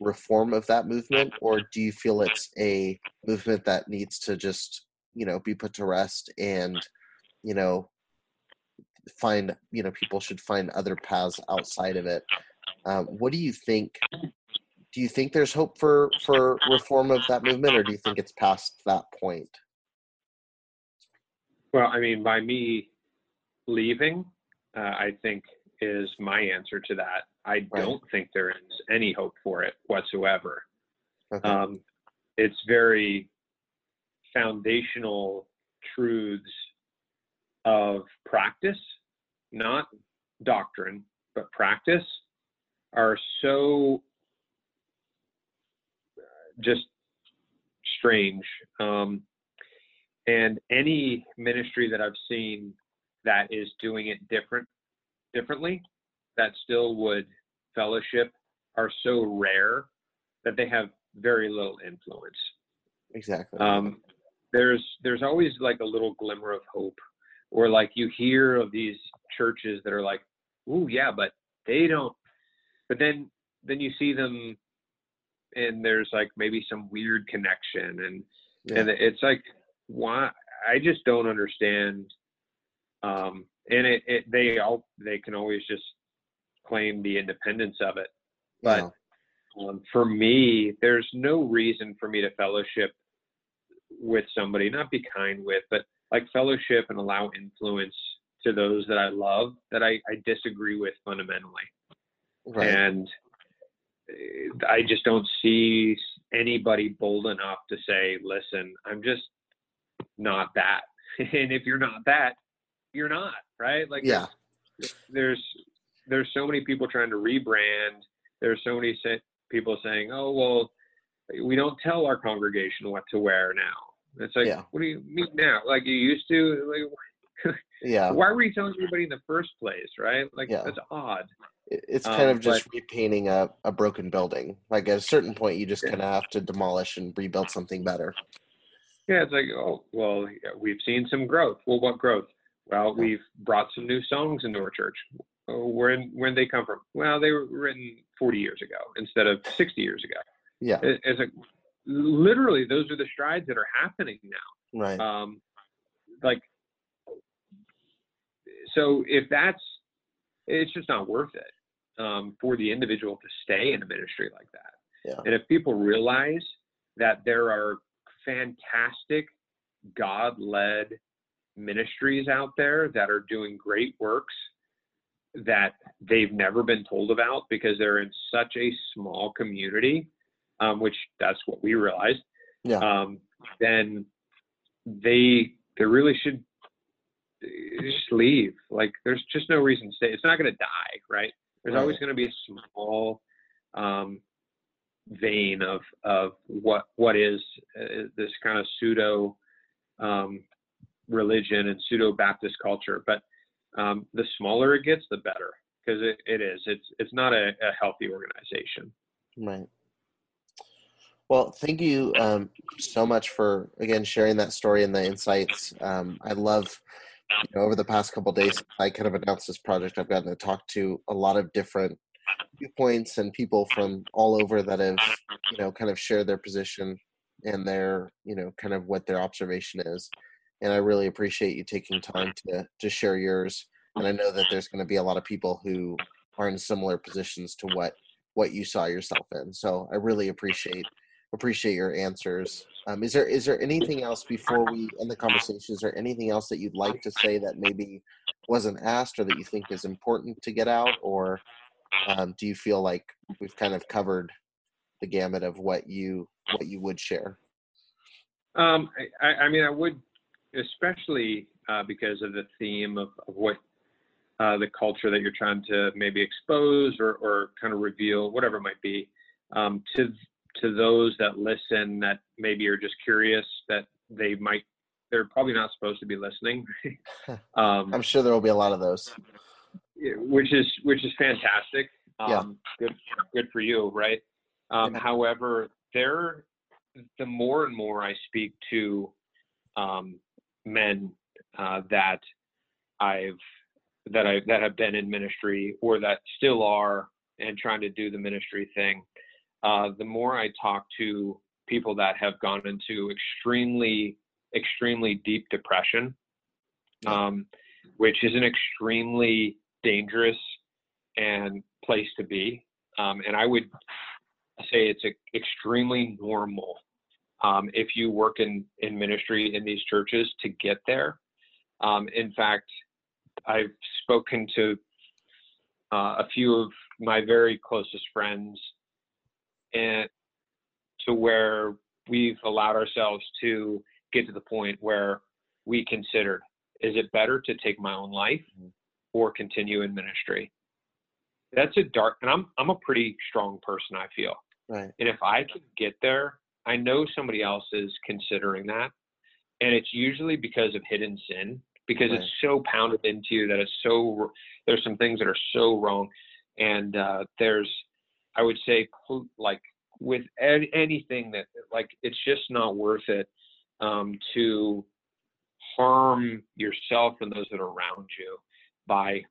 reform of that movement or do you feel it's a movement that needs to just you know be put to rest and you know find you know people should find other paths outside of it um, what do you think do you think there's hope for for reform of that movement or do you think it's past that point well i mean by me leaving uh, i think is my answer to that I right. don't think there is any hope for it whatsoever. Okay. Um, it's very foundational truths of practice, not doctrine, but practice, are so just strange. Um, and any ministry that I've seen that is doing it different differently that still would fellowship are so rare that they have very little influence. Exactly. Um, there's there's always like a little glimmer of hope, or like you hear of these churches that are like, "Ooh, yeah, but they don't." But then then you see them, and there's like maybe some weird connection, and yeah. and it's like, why? I just don't understand. Um, and it, it they all they can always just claim the independence of it. But um, for me, there's no reason for me to fellowship with somebody, not be kind with, but like fellowship and allow influence to those that I love that I, I disagree with fundamentally. Right. And eh, I just don't see anybody bold enough to say, listen, I'm just not that. (laughs) and if you're not that, you're not, right? Like, yeah. There's there's so many people trying to rebrand. There's so many people saying, "Oh, well, we don't tell our congregation what to wear now." It's like, yeah. what do you mean now? Like you used to? Like, (laughs) yeah. Why were you telling everybody in the first place, right? Like yeah. that's odd. It's kind um, of just but, repainting a, a broken building. Like at a certain point, you just yeah. kind of have to demolish and rebuild something better. Yeah, it's like, oh, well, we've seen some growth. Well, what growth? Well, we've brought some new songs into our church. Oh, where when they come from? Well, they were written 40 years ago instead of 60 years ago. Yeah. As a, literally, those are the strides that are happening now. Right. Um, like, so if that's, it's just not worth it um, for the individual to stay in a ministry like that. Yeah. And if people realize that there are fantastic God-led ministries out there that are doing great works that they've never been told about because they're in such a small community, um, which that's what we realized. Yeah. Um, then they they really should just leave. Like there's just no reason to stay. It's not going to die, right? There's right. always going to be a small um, vein of of what what is uh, this kind of pseudo um, religion and pseudo Baptist culture, but um, the smaller it gets, the better because it, it is. It's it's not a, a healthy organization. Right. Well, thank you um, so much for again sharing that story and the insights. Um, I love you know, over the past couple days, I kind of announced this project. I've gotten to talk to a lot of different viewpoints and people from all over that have you know kind of shared their position and their you know kind of what their observation is. And I really appreciate you taking time to to share yours. And I know that there's going to be a lot of people who are in similar positions to what what you saw yourself in. So I really appreciate appreciate your answers. Um, is there is there anything else before we end the conversation? Is there anything else that you'd like to say that maybe wasn't asked or that you think is important to get out, or um, do you feel like we've kind of covered the gamut of what you what you would share? Um, I, I, mean, I would, especially uh, because of the theme of, of what uh, the culture that you're trying to maybe expose or, or kind of reveal, whatever it might be, um, to to those that listen that maybe are just curious that they might they're probably not supposed to be listening. (laughs) (laughs) um, I'm sure there will be a lot of those. Which is which is fantastic. Um, yeah. Good good for you, right? Um, yeah. However, there the more and more I speak to um, men uh, that I've that I that have been in ministry or that still are and trying to do the ministry thing, uh, the more I talk to people that have gone into extremely, extremely deep depression, um, which is an extremely dangerous and place to be. Um, and I would say it's a, extremely normal um, if you work in, in ministry in these churches to get there. Um, in fact, I've spoken to uh, a few of my very closest friends and to where we've allowed ourselves to get to the point where we considered is it better to take my own life mm-hmm. or continue in ministry? That's a dark and i'm i'm a pretty strong person i feel. Right. And if i can get there i know somebody else is considering that. And it's usually because of hidden sin because right. it's so pounded into you that it's so there's some things that are so wrong. And uh, there's I would say like with anything that like it's just not worth it um, to harm yourself and those that are around you by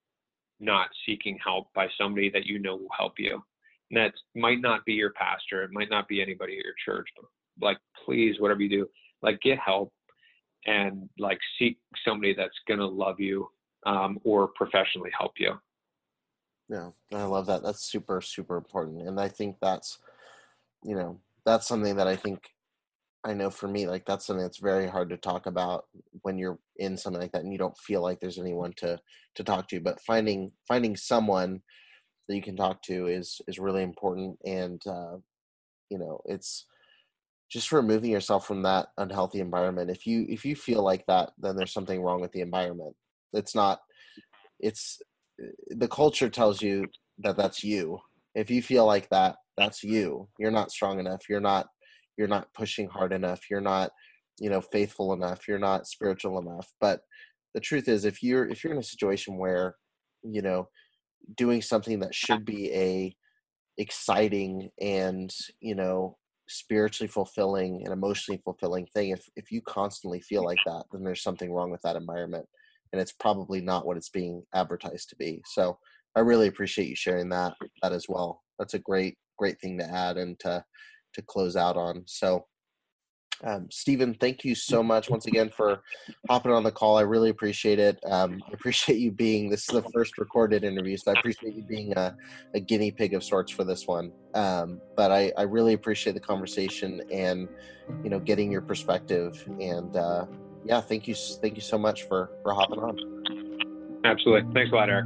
not seeking help by somebody that you know will help you. And that might not be your pastor, it might not be anybody at your church, but like please, whatever you do, like get help and like seek somebody that's gonna love you um, or professionally help you. Yeah, I love that. That's super, super important. And I think that's, you know, that's something that I think I know for me, like that's something that's very hard to talk about when you're in something like that and you don't feel like there's anyone to to talk to. But finding finding someone that you can talk to is is really important. And uh, you know, it's just removing yourself from that unhealthy environment. If you if you feel like that, then there's something wrong with the environment. It's not. It's the culture tells you that that's you. If you feel like that, that's you. You're not strong enough. You're not you're not pushing hard enough. You're not, you know, faithful enough. You're not spiritual enough. But the truth is if you're if you're in a situation where, you know, doing something that should be a exciting and, you know, spiritually fulfilling and emotionally fulfilling thing if if you constantly feel like that then there's something wrong with that environment and it's probably not what it's being advertised to be. So I really appreciate you sharing that that as well. That's a great great thing to add and to to close out on. So um, Stephen, thank you so much once again for hopping on the call. I really appreciate it. Um, I appreciate you being this is the first recorded interview, so I appreciate you being a, a guinea pig of sorts for this one. Um, but I, I really appreciate the conversation and you know getting your perspective and uh, yeah, thank you, thank you so much for for hopping on. Absolutely, thanks a lot, Eric.